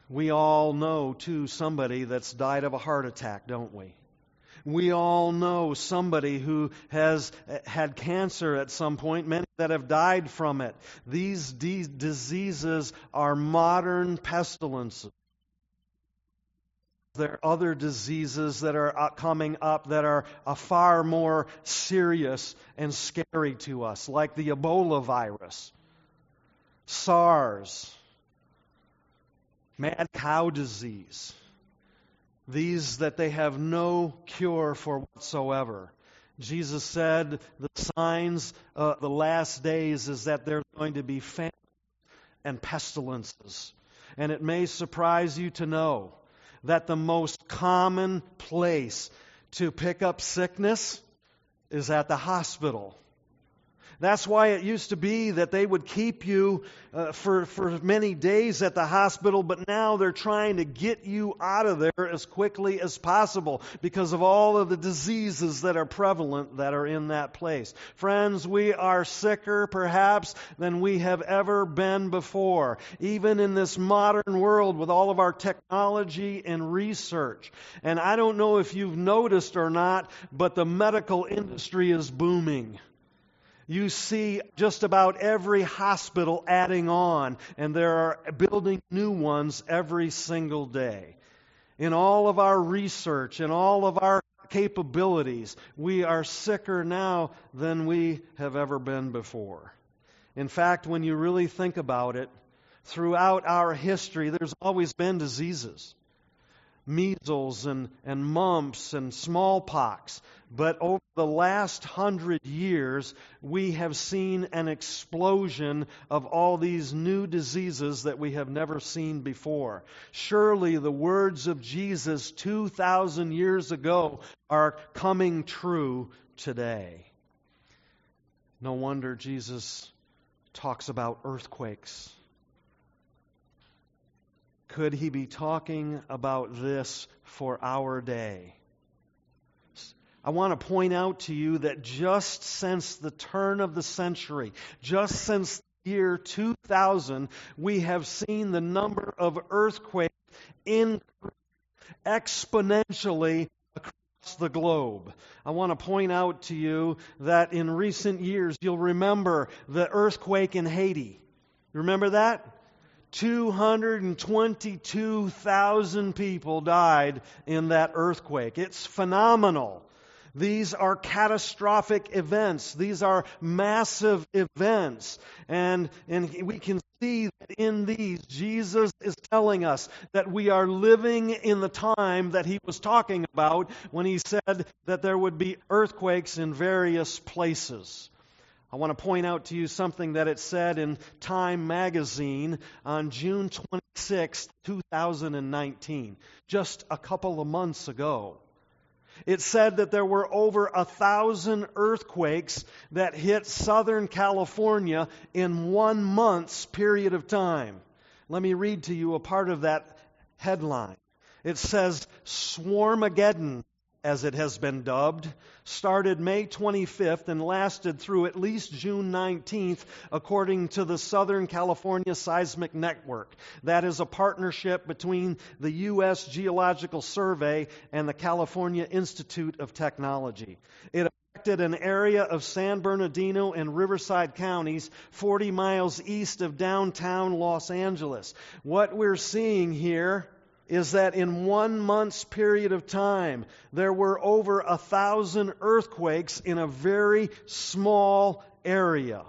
We all know, too, somebody that's died of a heart attack, don't we? We all know somebody who has had cancer at some point, many that have died from it. These de- diseases are modern pestilences. There are other diseases that are uh, coming up that are uh, far more serious and scary to us, like the Ebola virus, SARS, mad cow disease these that they have no cure for whatsoever. Jesus said the signs of the last days is that there's going to be famine and pestilences. And it may surprise you to know that the most common place to pick up sickness is at the hospital. That's why it used to be that they would keep you uh, for, for many days at the hospital, but now they're trying to get you out of there as quickly as possible because of all of the diseases that are prevalent that are in that place. Friends, we are sicker perhaps than we have ever been before, even in this modern world with all of our technology and research. And I don't know if you've noticed or not, but the medical industry is booming you see just about every hospital adding on, and there are building new ones every single day. In all of our research, in all of our capabilities, we are sicker now than we have ever been before. In fact, when you really think about it, throughout our history, there's always been diseases measles and, and mumps and smallpox. But over the last hundred years, we have seen an explosion of all these new diseases that we have never seen before. Surely the words of Jesus 2,000 years ago are coming true today. No wonder Jesus talks about earthquakes could he be talking about this for our day? I want to point out to you that just since the turn of the century, just since the year 2000, we have seen the number of earthquakes increase exponentially across the globe. I want to point out to you that in recent years, you'll remember the earthquake in Haiti. Remember that? 222,000 people died in that earthquake. It's phenomenal. These are catastrophic events. These are massive events. And, and we can see that in these, Jesus is telling us that we are living in the time that he was talking about when he said that there would be earthquakes in various places. I want to point out to you something that it said in Time magazine on June 26, 2019, just a couple of months ago. It said that there were over a thousand earthquakes that hit Southern California in one month's period of time. Let me read to you a part of that headline. It says, Swarmageddon as it has been dubbed, started May 25th and lasted through at least June 19th, according to the Southern California Seismic Network. That is a partnership between the U.S. Geological Survey and the California Institute of Technology. It affected an area of San Bernardino and Riverside counties, 40 miles east of downtown Los Angeles. What we're seeing here is that in one month's period of time, there were over a thousand earthquakes in a very small area.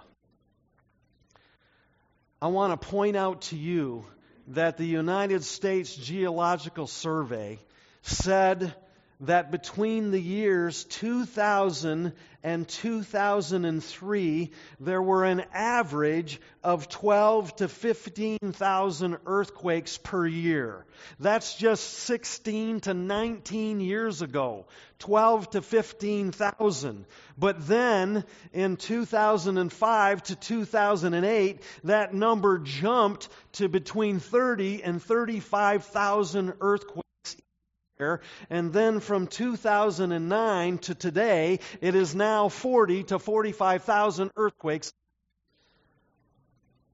I want to point out to you that the United States Geological Survey said that between the years 2000 and 2003, there were an average of 12 to 15,000 earthquakes per year. That's just 16 to 19 years ago. 12 to 15,000. But then in 2005 to 2008, that number jumped to between 30 and 35,000 earthquakes and then from 2009 to today, it is now 40 to 45,000 earthquakes.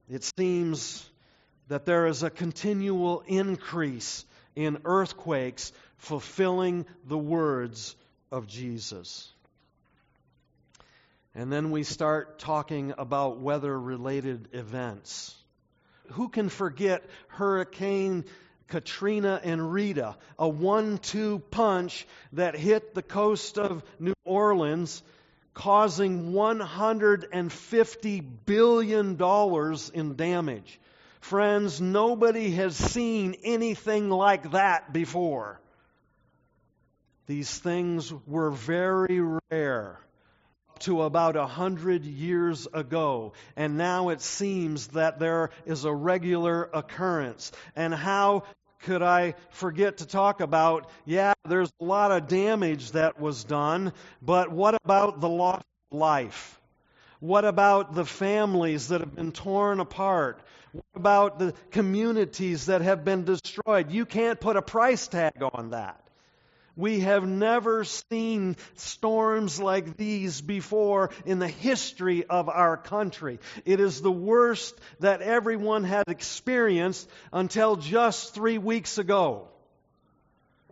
It seems that there is a continual increase in earthquakes fulfilling the words of Jesus. And then we start talking about weather related events. Who can forget Hurricane Katrina and Rita, a one two punch that hit the coast of New Orleans, causing $150 billion in damage. Friends, nobody has seen anything like that before. These things were very rare to about a hundred years ago. And now it seems that there is a regular occurrence. And how could I forget to talk about? Yeah, there's a lot of damage that was done, but what about the lost life? What about the families that have been torn apart? What about the communities that have been destroyed? You can't put a price tag on that. We have never seen storms like these before in the history of our country. It is the worst that everyone had experienced until just three weeks ago.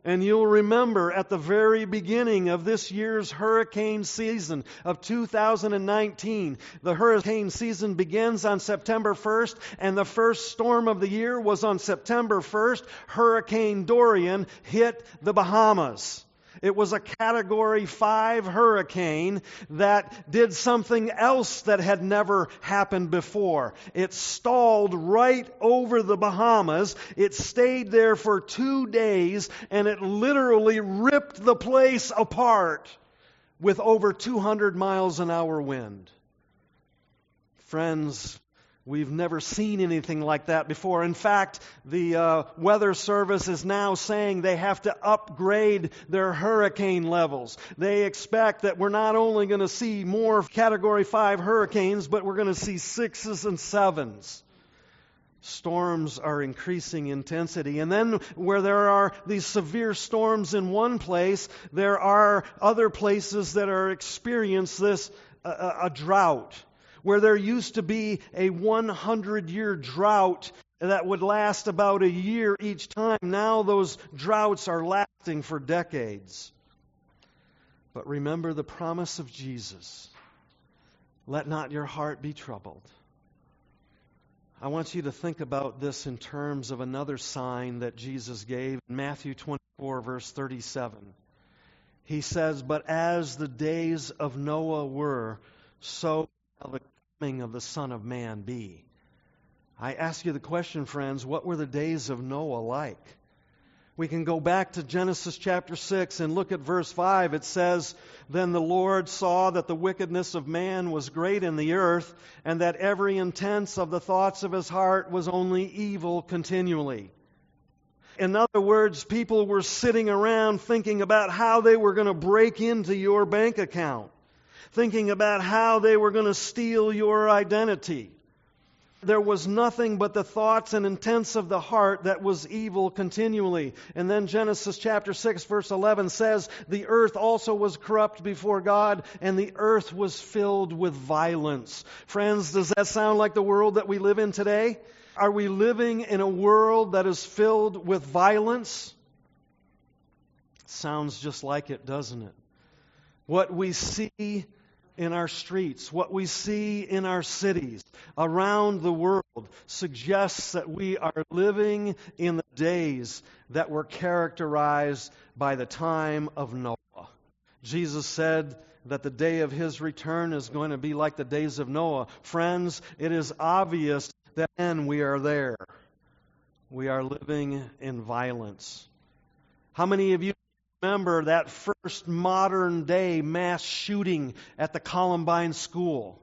And you'll remember at the very beginning of this year's hurricane season of 2019, the hurricane season begins on September 1st, and the first storm of the year was on September 1st. Hurricane Dorian hit the Bahamas. It was a category five hurricane that did something else that had never happened before. It stalled right over the Bahamas. It stayed there for two days and it literally ripped the place apart with over 200 miles an hour wind. Friends, We've never seen anything like that before. In fact, the uh, Weather Service is now saying they have to upgrade their hurricane levels. They expect that we're not only going to see more Category 5 hurricanes, but we're going to see sixes and sevens. Storms are increasing intensity. And then, where there are these severe storms in one place, there are other places that are experiencing this uh, a drought where there used to be a 100 year drought that would last about a year each time. Now those droughts are lasting for decades. But remember the promise of Jesus let not your heart be troubled. I want you to think about this in terms of another sign that Jesus gave in Matthew 24, verse 37. He says, But as the days of Noah were, so shall the coming of the Son of Man be? I ask you the question, friends, what were the days of Noah like? We can go back to Genesis chapter 6 and look at verse 5. It says, Then the Lord saw that the wickedness of man was great in the earth, and that every intent of the thoughts of his heart was only evil continually. In other words, people were sitting around thinking about how they were going to break into your bank account thinking about how they were going to steal your identity. there was nothing but the thoughts and intents of the heart that was evil continually. And then Genesis chapter 6 verse 11 says, The earth also was corrupt before God, and the earth was filled with violence. Friends, does that sound like the world that we live in today? Are we living in a world that is filled with violence? Sounds just like it, doesn't it? What we see in our streets, what we see in our cities, around the world, suggests that we are living in the days that were characterized by the time of Noah. Jesus said that the day of his return is going to be like the days of Noah. Friends, it is obvious that then we are there. We are living in violence. How many of you remember that first modern day mass shooting at the Columbine School.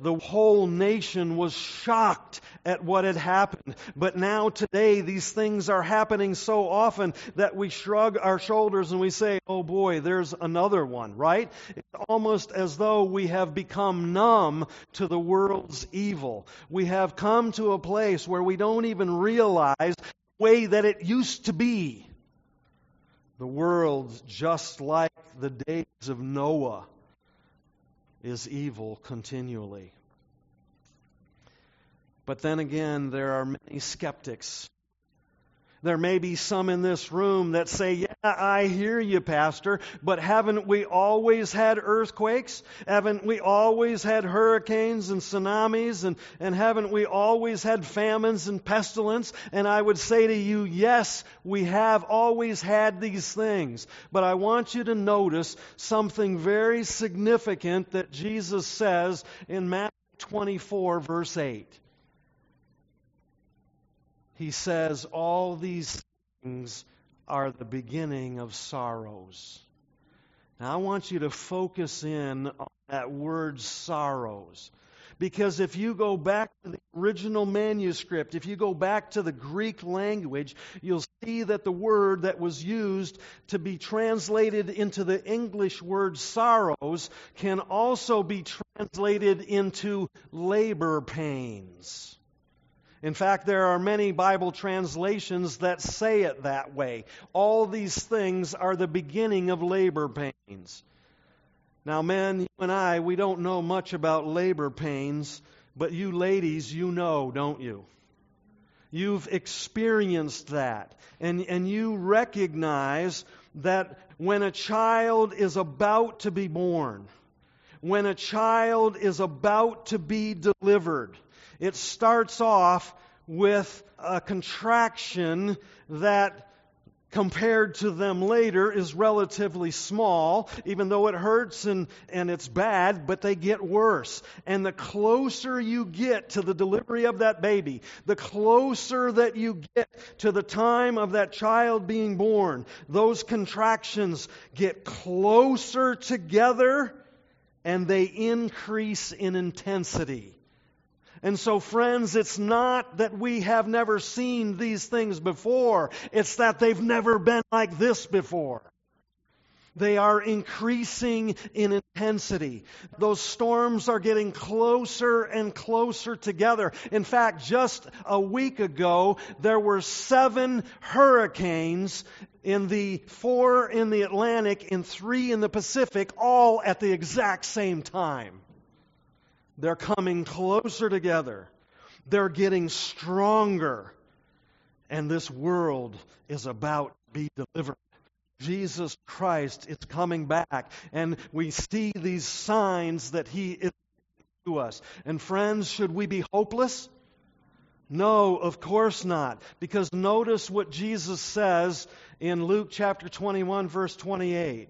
The whole nation was shocked at what had happened. But now, today, these things are happening so often that we shrug our shoulders and we say, oh boy, there's another one, right? It's almost as though we have become numb to the world's evil. We have come to a place where we don't even realize the way that it used to be. The world, just like the days of Noah, is evil continually. But then again, there are many skeptics there may be some in this room that say, Yeah, I hear you, Pastor, but haven't we always had earthquakes? Haven't we always had hurricanes and tsunamis? And, and haven't we always had famines and pestilence? And I would say to you, Yes, we have always had these things. But I want you to notice something very significant that Jesus says in Matthew 24, verse 8 he says, All these things are the beginning of sorrows. Now, I want you to focus in on that word sorrows. Because if you go back to the original manuscript, if you go back to the Greek language, you'll see that the word that was used to be translated into the English word sorrows can also be translated into labor pains. In fact, there are many Bible translations that say it that way. All these things are the beginning of labor pains. Now, men, you and I, we don't know much about labor pains, but you ladies, you know, don't you? You've experienced that. And, and you recognize that when a child is about to be born, when a child is about to be delivered, it starts off with a contraction that compared to them later is relatively small, even though it hurts and, and it's bad, but they get worse. And the closer you get to the delivery of that baby, the closer that you get to the time of that child being born, those contractions get closer together and they increase in intensity. And so, friends, it's not that we have never seen these things before, it's that they've never been like this before. They are increasing in intensity. Those storms are getting closer and closer together. In fact, just a week ago, there were seven hurricanes in the four in the Atlantic and three in the Pacific, all at the exact same time. They're coming closer together. They're getting stronger. And this world is about to be delivered. Jesus Christ is coming back. And we see these signs that He is to us. And friends, should we be hopeless? No, of course not. Because notice what Jesus says in Luke chapter 21, verse 28.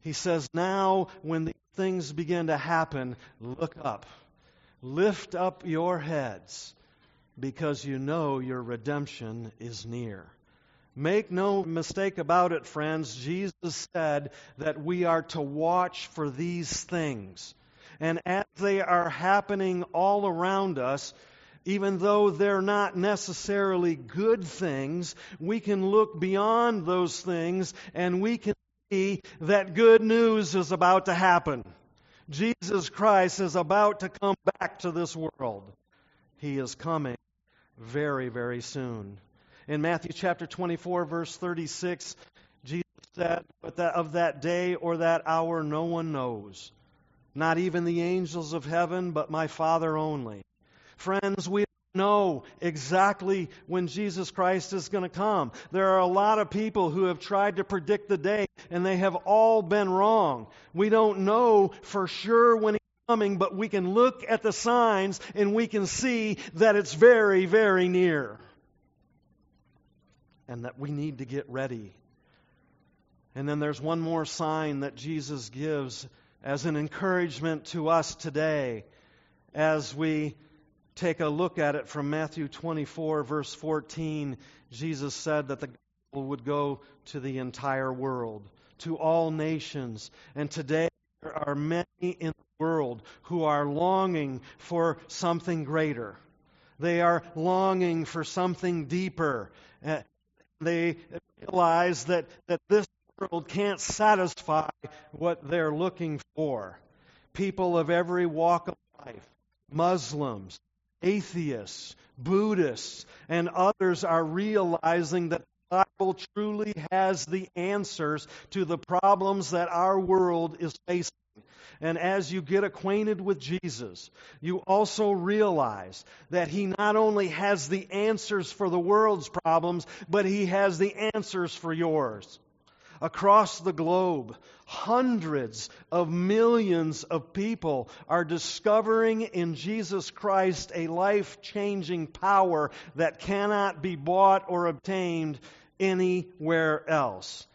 He says, Now, when the things begin to happen, look up. Lift up your heads because you know your redemption is near. Make no mistake about it, friends. Jesus said that we are to watch for these things. And as they are happening all around us, even though they're not necessarily good things, we can look beyond those things and we can see that good news is about to happen. Jesus Christ is about to come back to this world. He is coming very, very soon. In Matthew chapter 24, verse 36, Jesus said, But that of that day or that hour no one knows, not even the angels of heaven, but my Father only. Friends, we know exactly when Jesus Christ is going to come. There are a lot of people who have tried to predict the day, and they have all been wrong. We don't know for sure when he's coming, but we can look at the signs and we can see that it's very, very near. And that we need to get ready. And then there's one more sign that Jesus gives as an encouragement to us today as we take a look at it from Matthew 24, verse 14, Jesus said that the gospel would go to the entire world, to all nations. And today there are many in the world who are longing for something greater. They are longing for something deeper. Uh, they realize that, that this world can't satisfy what they're looking for. People of every walk of life, Muslims, atheists, Buddhists, and others are realizing that the Bible truly has the answers to the problems that our world is facing. And as you get acquainted with Jesus, you also realize that He not only has the answers for the world's problems, but He has the answers for yours across the globe, hundreds of millions of people are discovering in Jesus Christ a life changing power that cannot be bought or obtained anywhere else.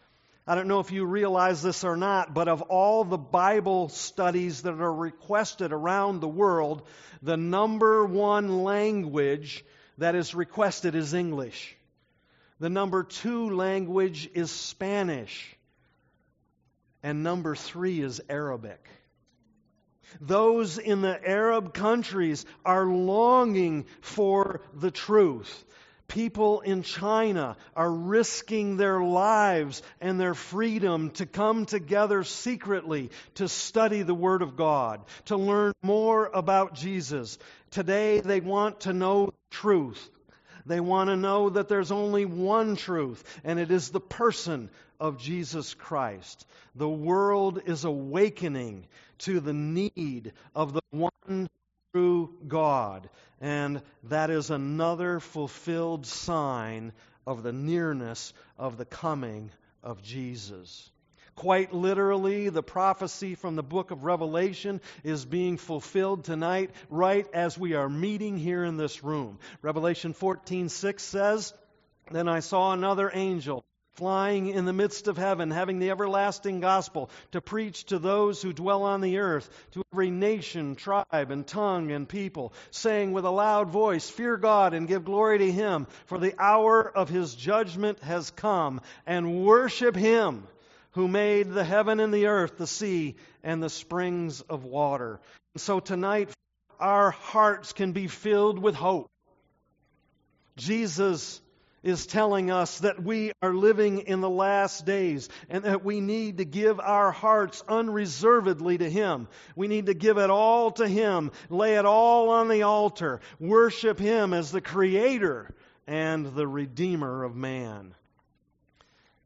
I don't know if you realize this or not, but of all the Bible studies that are requested around the world, the number one language that is requested is English. The number two language is Spanish. And number three is Arabic. Those in the Arab countries are longing for the truth. People in China are risking their lives and their freedom to come together secretly to study the Word of God, to learn more about Jesus. Today they want to know truth. They want to know that there's only one truth, and it is the person of Jesus Christ. The world is awakening to the need of the one true God, and that is another fulfilled sign of the nearness of the coming of Jesus. Quite literally, the prophecy from the book of Revelation is being fulfilled tonight, right as we are meeting here in this room. Revelation 14:6 says, Then I saw another angel flying in the midst of heaven, having the everlasting gospel to preach to those who dwell on the earth, to every nation, tribe, and tongue and people, saying with a loud voice, Fear God and give glory to Him, for the hour of His judgment has come, and worship Him who made the heaven and the earth, the sea, and the springs of water. so tonight, our hearts can be filled with hope. Jesus is telling us that we are living in the last days and that we need to give our hearts unreservedly to Him. We need to give it all to Him, lay it all on the altar, worship Him as the Creator and the Redeemer of man.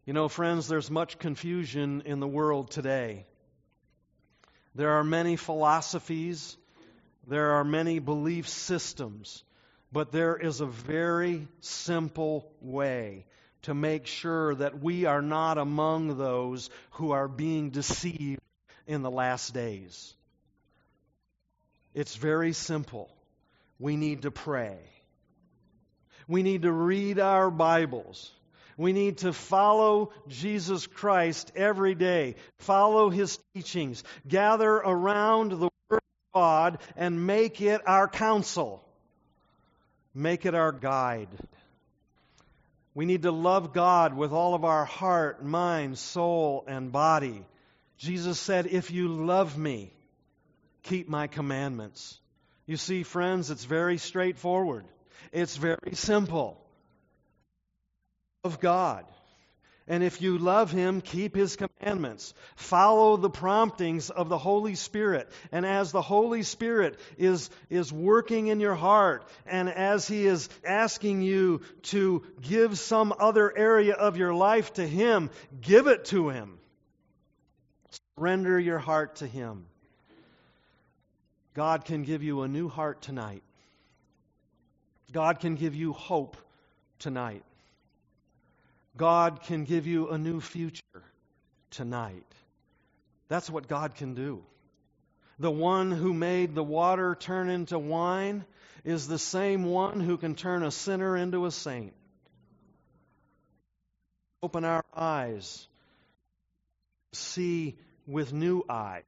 You know, friends, there's much confusion in the world today. There are many philosophies, there are many belief systems, but there is a very simple way to make sure that we are not among those who are being deceived in the last days. It's very simple. We need to pray. We need to read our Bibles. We need to follow Jesus Christ every day, follow his teachings, gather around the Word of God, and make it our counsel, make it our guide. We need to love God with all of our heart, mind, soul, and body. Jesus said, If you love me, keep my commandments. You see, friends, it's very straightforward. It's very simple of God. And if you love him, keep his commandments. Follow the promptings of the Holy Spirit. And as the Holy Spirit is, is working in your heart, and as he is asking you to give some other area of your life to him, give it to him. Surrender your heart to him. God can give you a new heart tonight. God can give you hope tonight. God can give you a new future tonight. That's what God can do. The one who made the water turn into wine is the same one who can turn a sinner into a saint. Open our eyes, see with new eyes.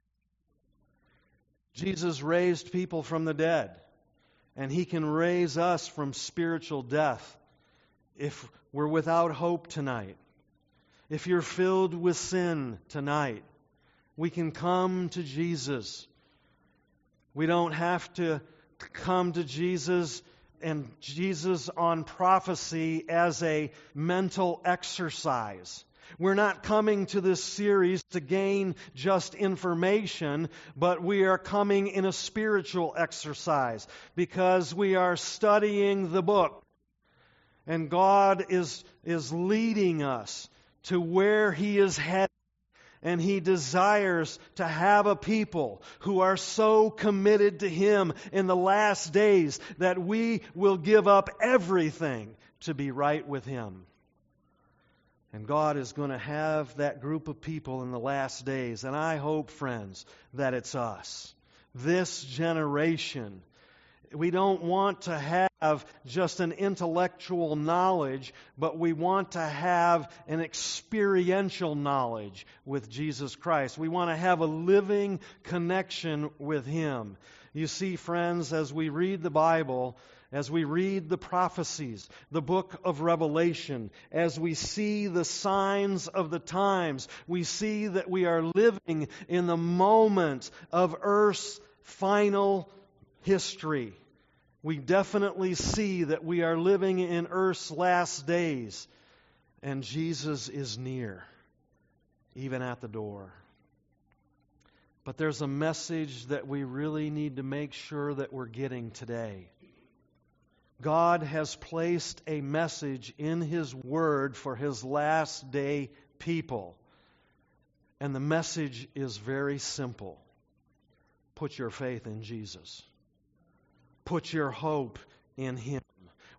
Jesus raised people from the dead, and he can raise us from spiritual death if we're without hope tonight, if you're filled with sin tonight, we can come to Jesus. We don't have to come to Jesus and Jesus on prophecy as a mental exercise. We're not coming to this series to gain just information, but we are coming in a spiritual exercise because we are studying the book. And God is, is leading us to where He is headed. And He desires to have a people who are so committed to Him in the last days that we will give up everything to be right with Him. And God is going to have that group of people in the last days. And I hope, friends, that it's us. This generation we don't want to have just an intellectual knowledge, but we want to have an experiential knowledge with Jesus Christ. We want to have a living connection with Him. You see, friends, as we read the Bible, as we read the prophecies, the book of Revelation, as we see the signs of the times, we see that we are living in the moment of earth's final history. We definitely see that we are living in earth's last days, and Jesus is near, even at the door. But there's a message that we really need to make sure that we're getting today. God has placed a message in His Word for His last day people. And the message is very simple put your faith in Jesus. Put your hope in Him.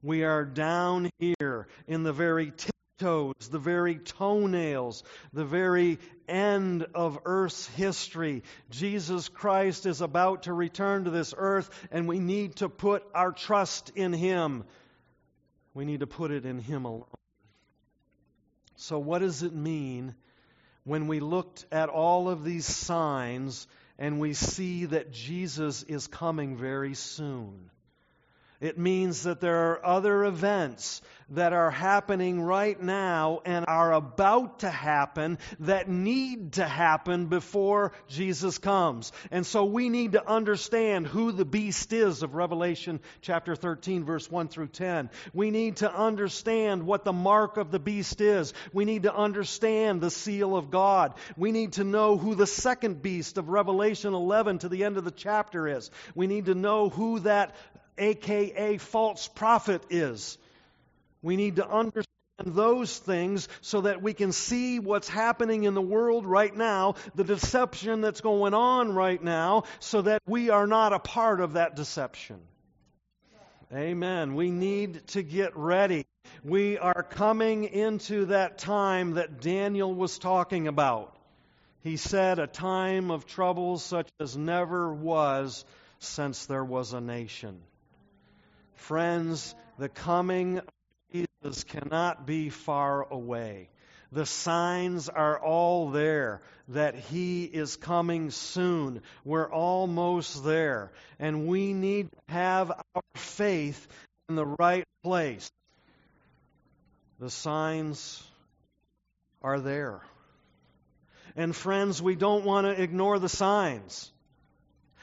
We are down here in the very tiptoes, the very toenails, the very end of earth's history. Jesus Christ is about to return to this earth, and we need to put our trust in Him. We need to put it in Him alone. So, what does it mean when we looked at all of these signs and we see that Jesus is coming very soon. It means that there are other events that are happening right now and are about to happen that need to happen before Jesus comes. And so we need to understand who the beast is of Revelation chapter 13, verse 1 through 10. We need to understand what the mark of the beast is. We need to understand the seal of God. We need to know who the second beast of Revelation 11 to the end of the chapter is. We need to know who that aka false prophet, is. We need to understand those things so that we can see what's happening in the world right now, the deception that's going on right now, so that we are not a part of that deception. Amen. We need to get ready. We are coming into that time that Daniel was talking about. He said, a time of troubles such as never was since there was a nation. Friends, the coming of Jesus cannot be far away. The signs are all there that He is coming soon. We're almost there. And we need to have our faith in the right place. The signs are there. And friends, we don't want to ignore the signs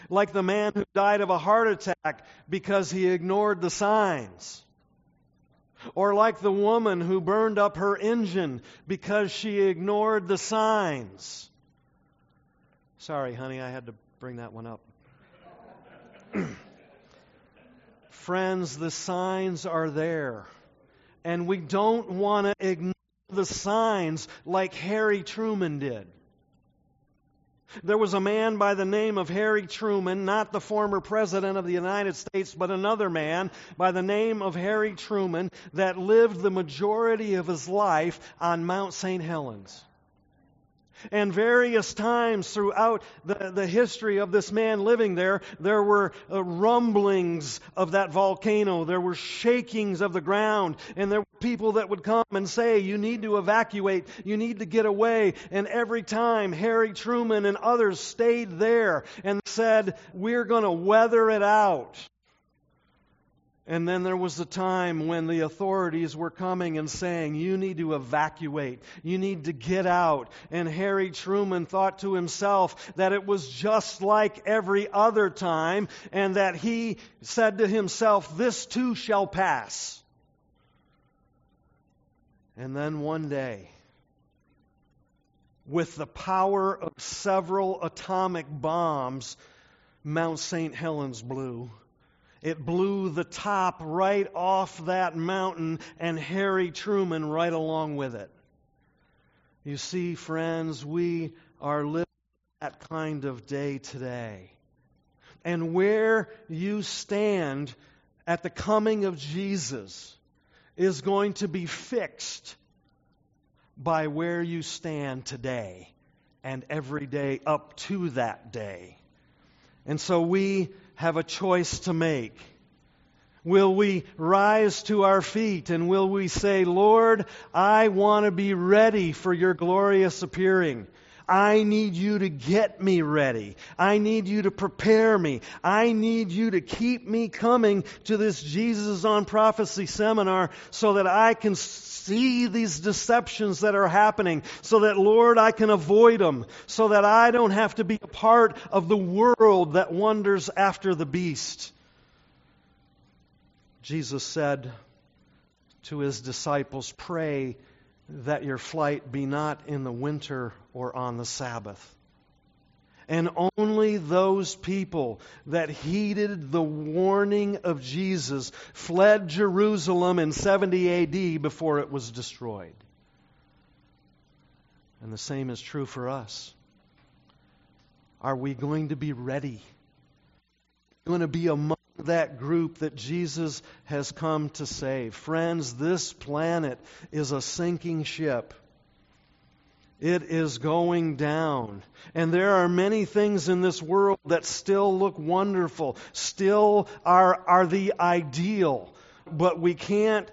like the man who died of a heart attack because he ignored the signs. Or like the woman who burned up her engine because she ignored the signs. Sorry, honey, I had to bring that one up. Friends, the signs are there. And we don't want to ignore the signs like Harry Truman did. There was a man by the name of Harry Truman, not the former president of the United States, but another man by the name of Harry Truman that lived the majority of his life on Mount St. Helens. And various times throughout the, the history of this man living there, there were uh, rumblings of that volcano. There were shakings of the ground. And there were people that would come and say, You need to evacuate. You need to get away. And every time, Harry Truman and others stayed there and said, We're going to weather it out. And then there was the time when the authorities were coming and saying, You need to evacuate. You need to get out. And Harry Truman thought to himself that it was just like every other time, and that he said to himself, This too shall pass. And then one day, with the power of several atomic bombs, Mount St. Helens blew. It blew the top right off that mountain and Harry Truman right along with it. You see, friends, we are living that kind of day today. And where you stand at the coming of Jesus is going to be fixed by where you stand today and every day up to that day. And so we have a choice to make. Will we rise to our feet and will we say, Lord, I want to be ready for your glorious appearing? I need you to get me ready. I need you to prepare me. I need you to keep me coming to this Jesus on Prophecy seminar so that I can see these deceptions that are happening, so that, Lord, I can avoid them, so that I don't have to be a part of the world that wanders after the beast. Jesus said to his disciples, Pray that your flight be not in the winter or on the Sabbath. And only those people that heeded the warning of Jesus fled Jerusalem in 70 AD before it was destroyed. And the same is true for us. Are we going to be ready? Going to be among that group that Jesus has come to save. Friends, this planet is a sinking ship. It is going down. And there are many things in this world that still look wonderful, still are, are the ideal. But we can't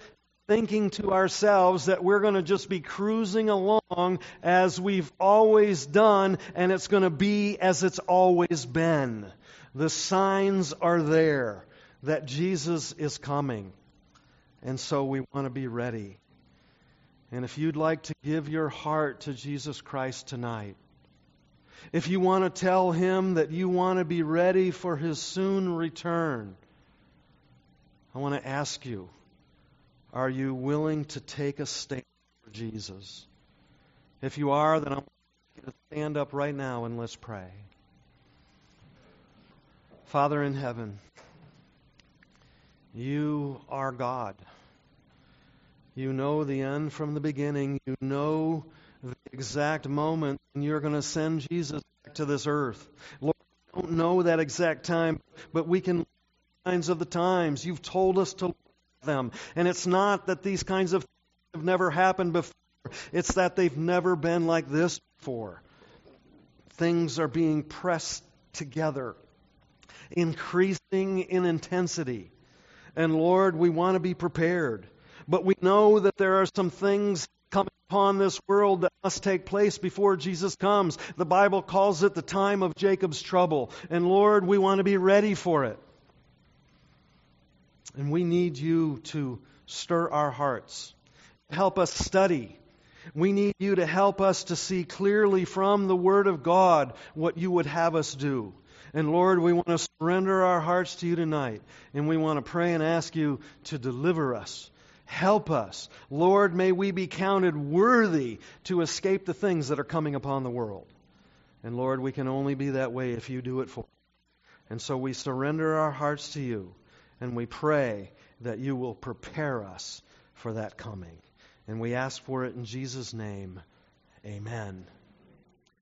thinking to ourselves that we're going to just be cruising along as we've always done and it's going to be as it's always been. The signs are there that Jesus is coming. And so we want to be ready. And if you'd like to give your heart to Jesus Christ tonight, if you want to tell him that you want to be ready for his soon return, I want to ask you are you willing to take a stand for Jesus? If you are, then I want you to stand up right now and let's pray. Father in heaven, you are God. You know the end from the beginning. You know the exact moment when you're going to send Jesus back to this earth. Lord, we don't know that exact time, but we can signs of the times. You've told us to them. And it's not that these kinds of things have never happened before. It's that they've never been like this before. Things are being pressed together, increasing in intensity. And Lord, we want to be prepared. But we know that there are some things coming upon this world that must take place before Jesus comes. The Bible calls it the time of Jacob's trouble. And Lord, we want to be ready for it. And we need you to stir our hearts, help us study. We need you to help us to see clearly from the Word of God what you would have us do. And Lord, we want to surrender our hearts to you tonight. And we want to pray and ask you to deliver us. Help us. Lord, may we be counted worthy to escape the things that are coming upon the world. And Lord, we can only be that way if you do it for us. And so we surrender our hearts to you, and we pray that you will prepare us for that coming. And we ask for it in Jesus' name. Amen.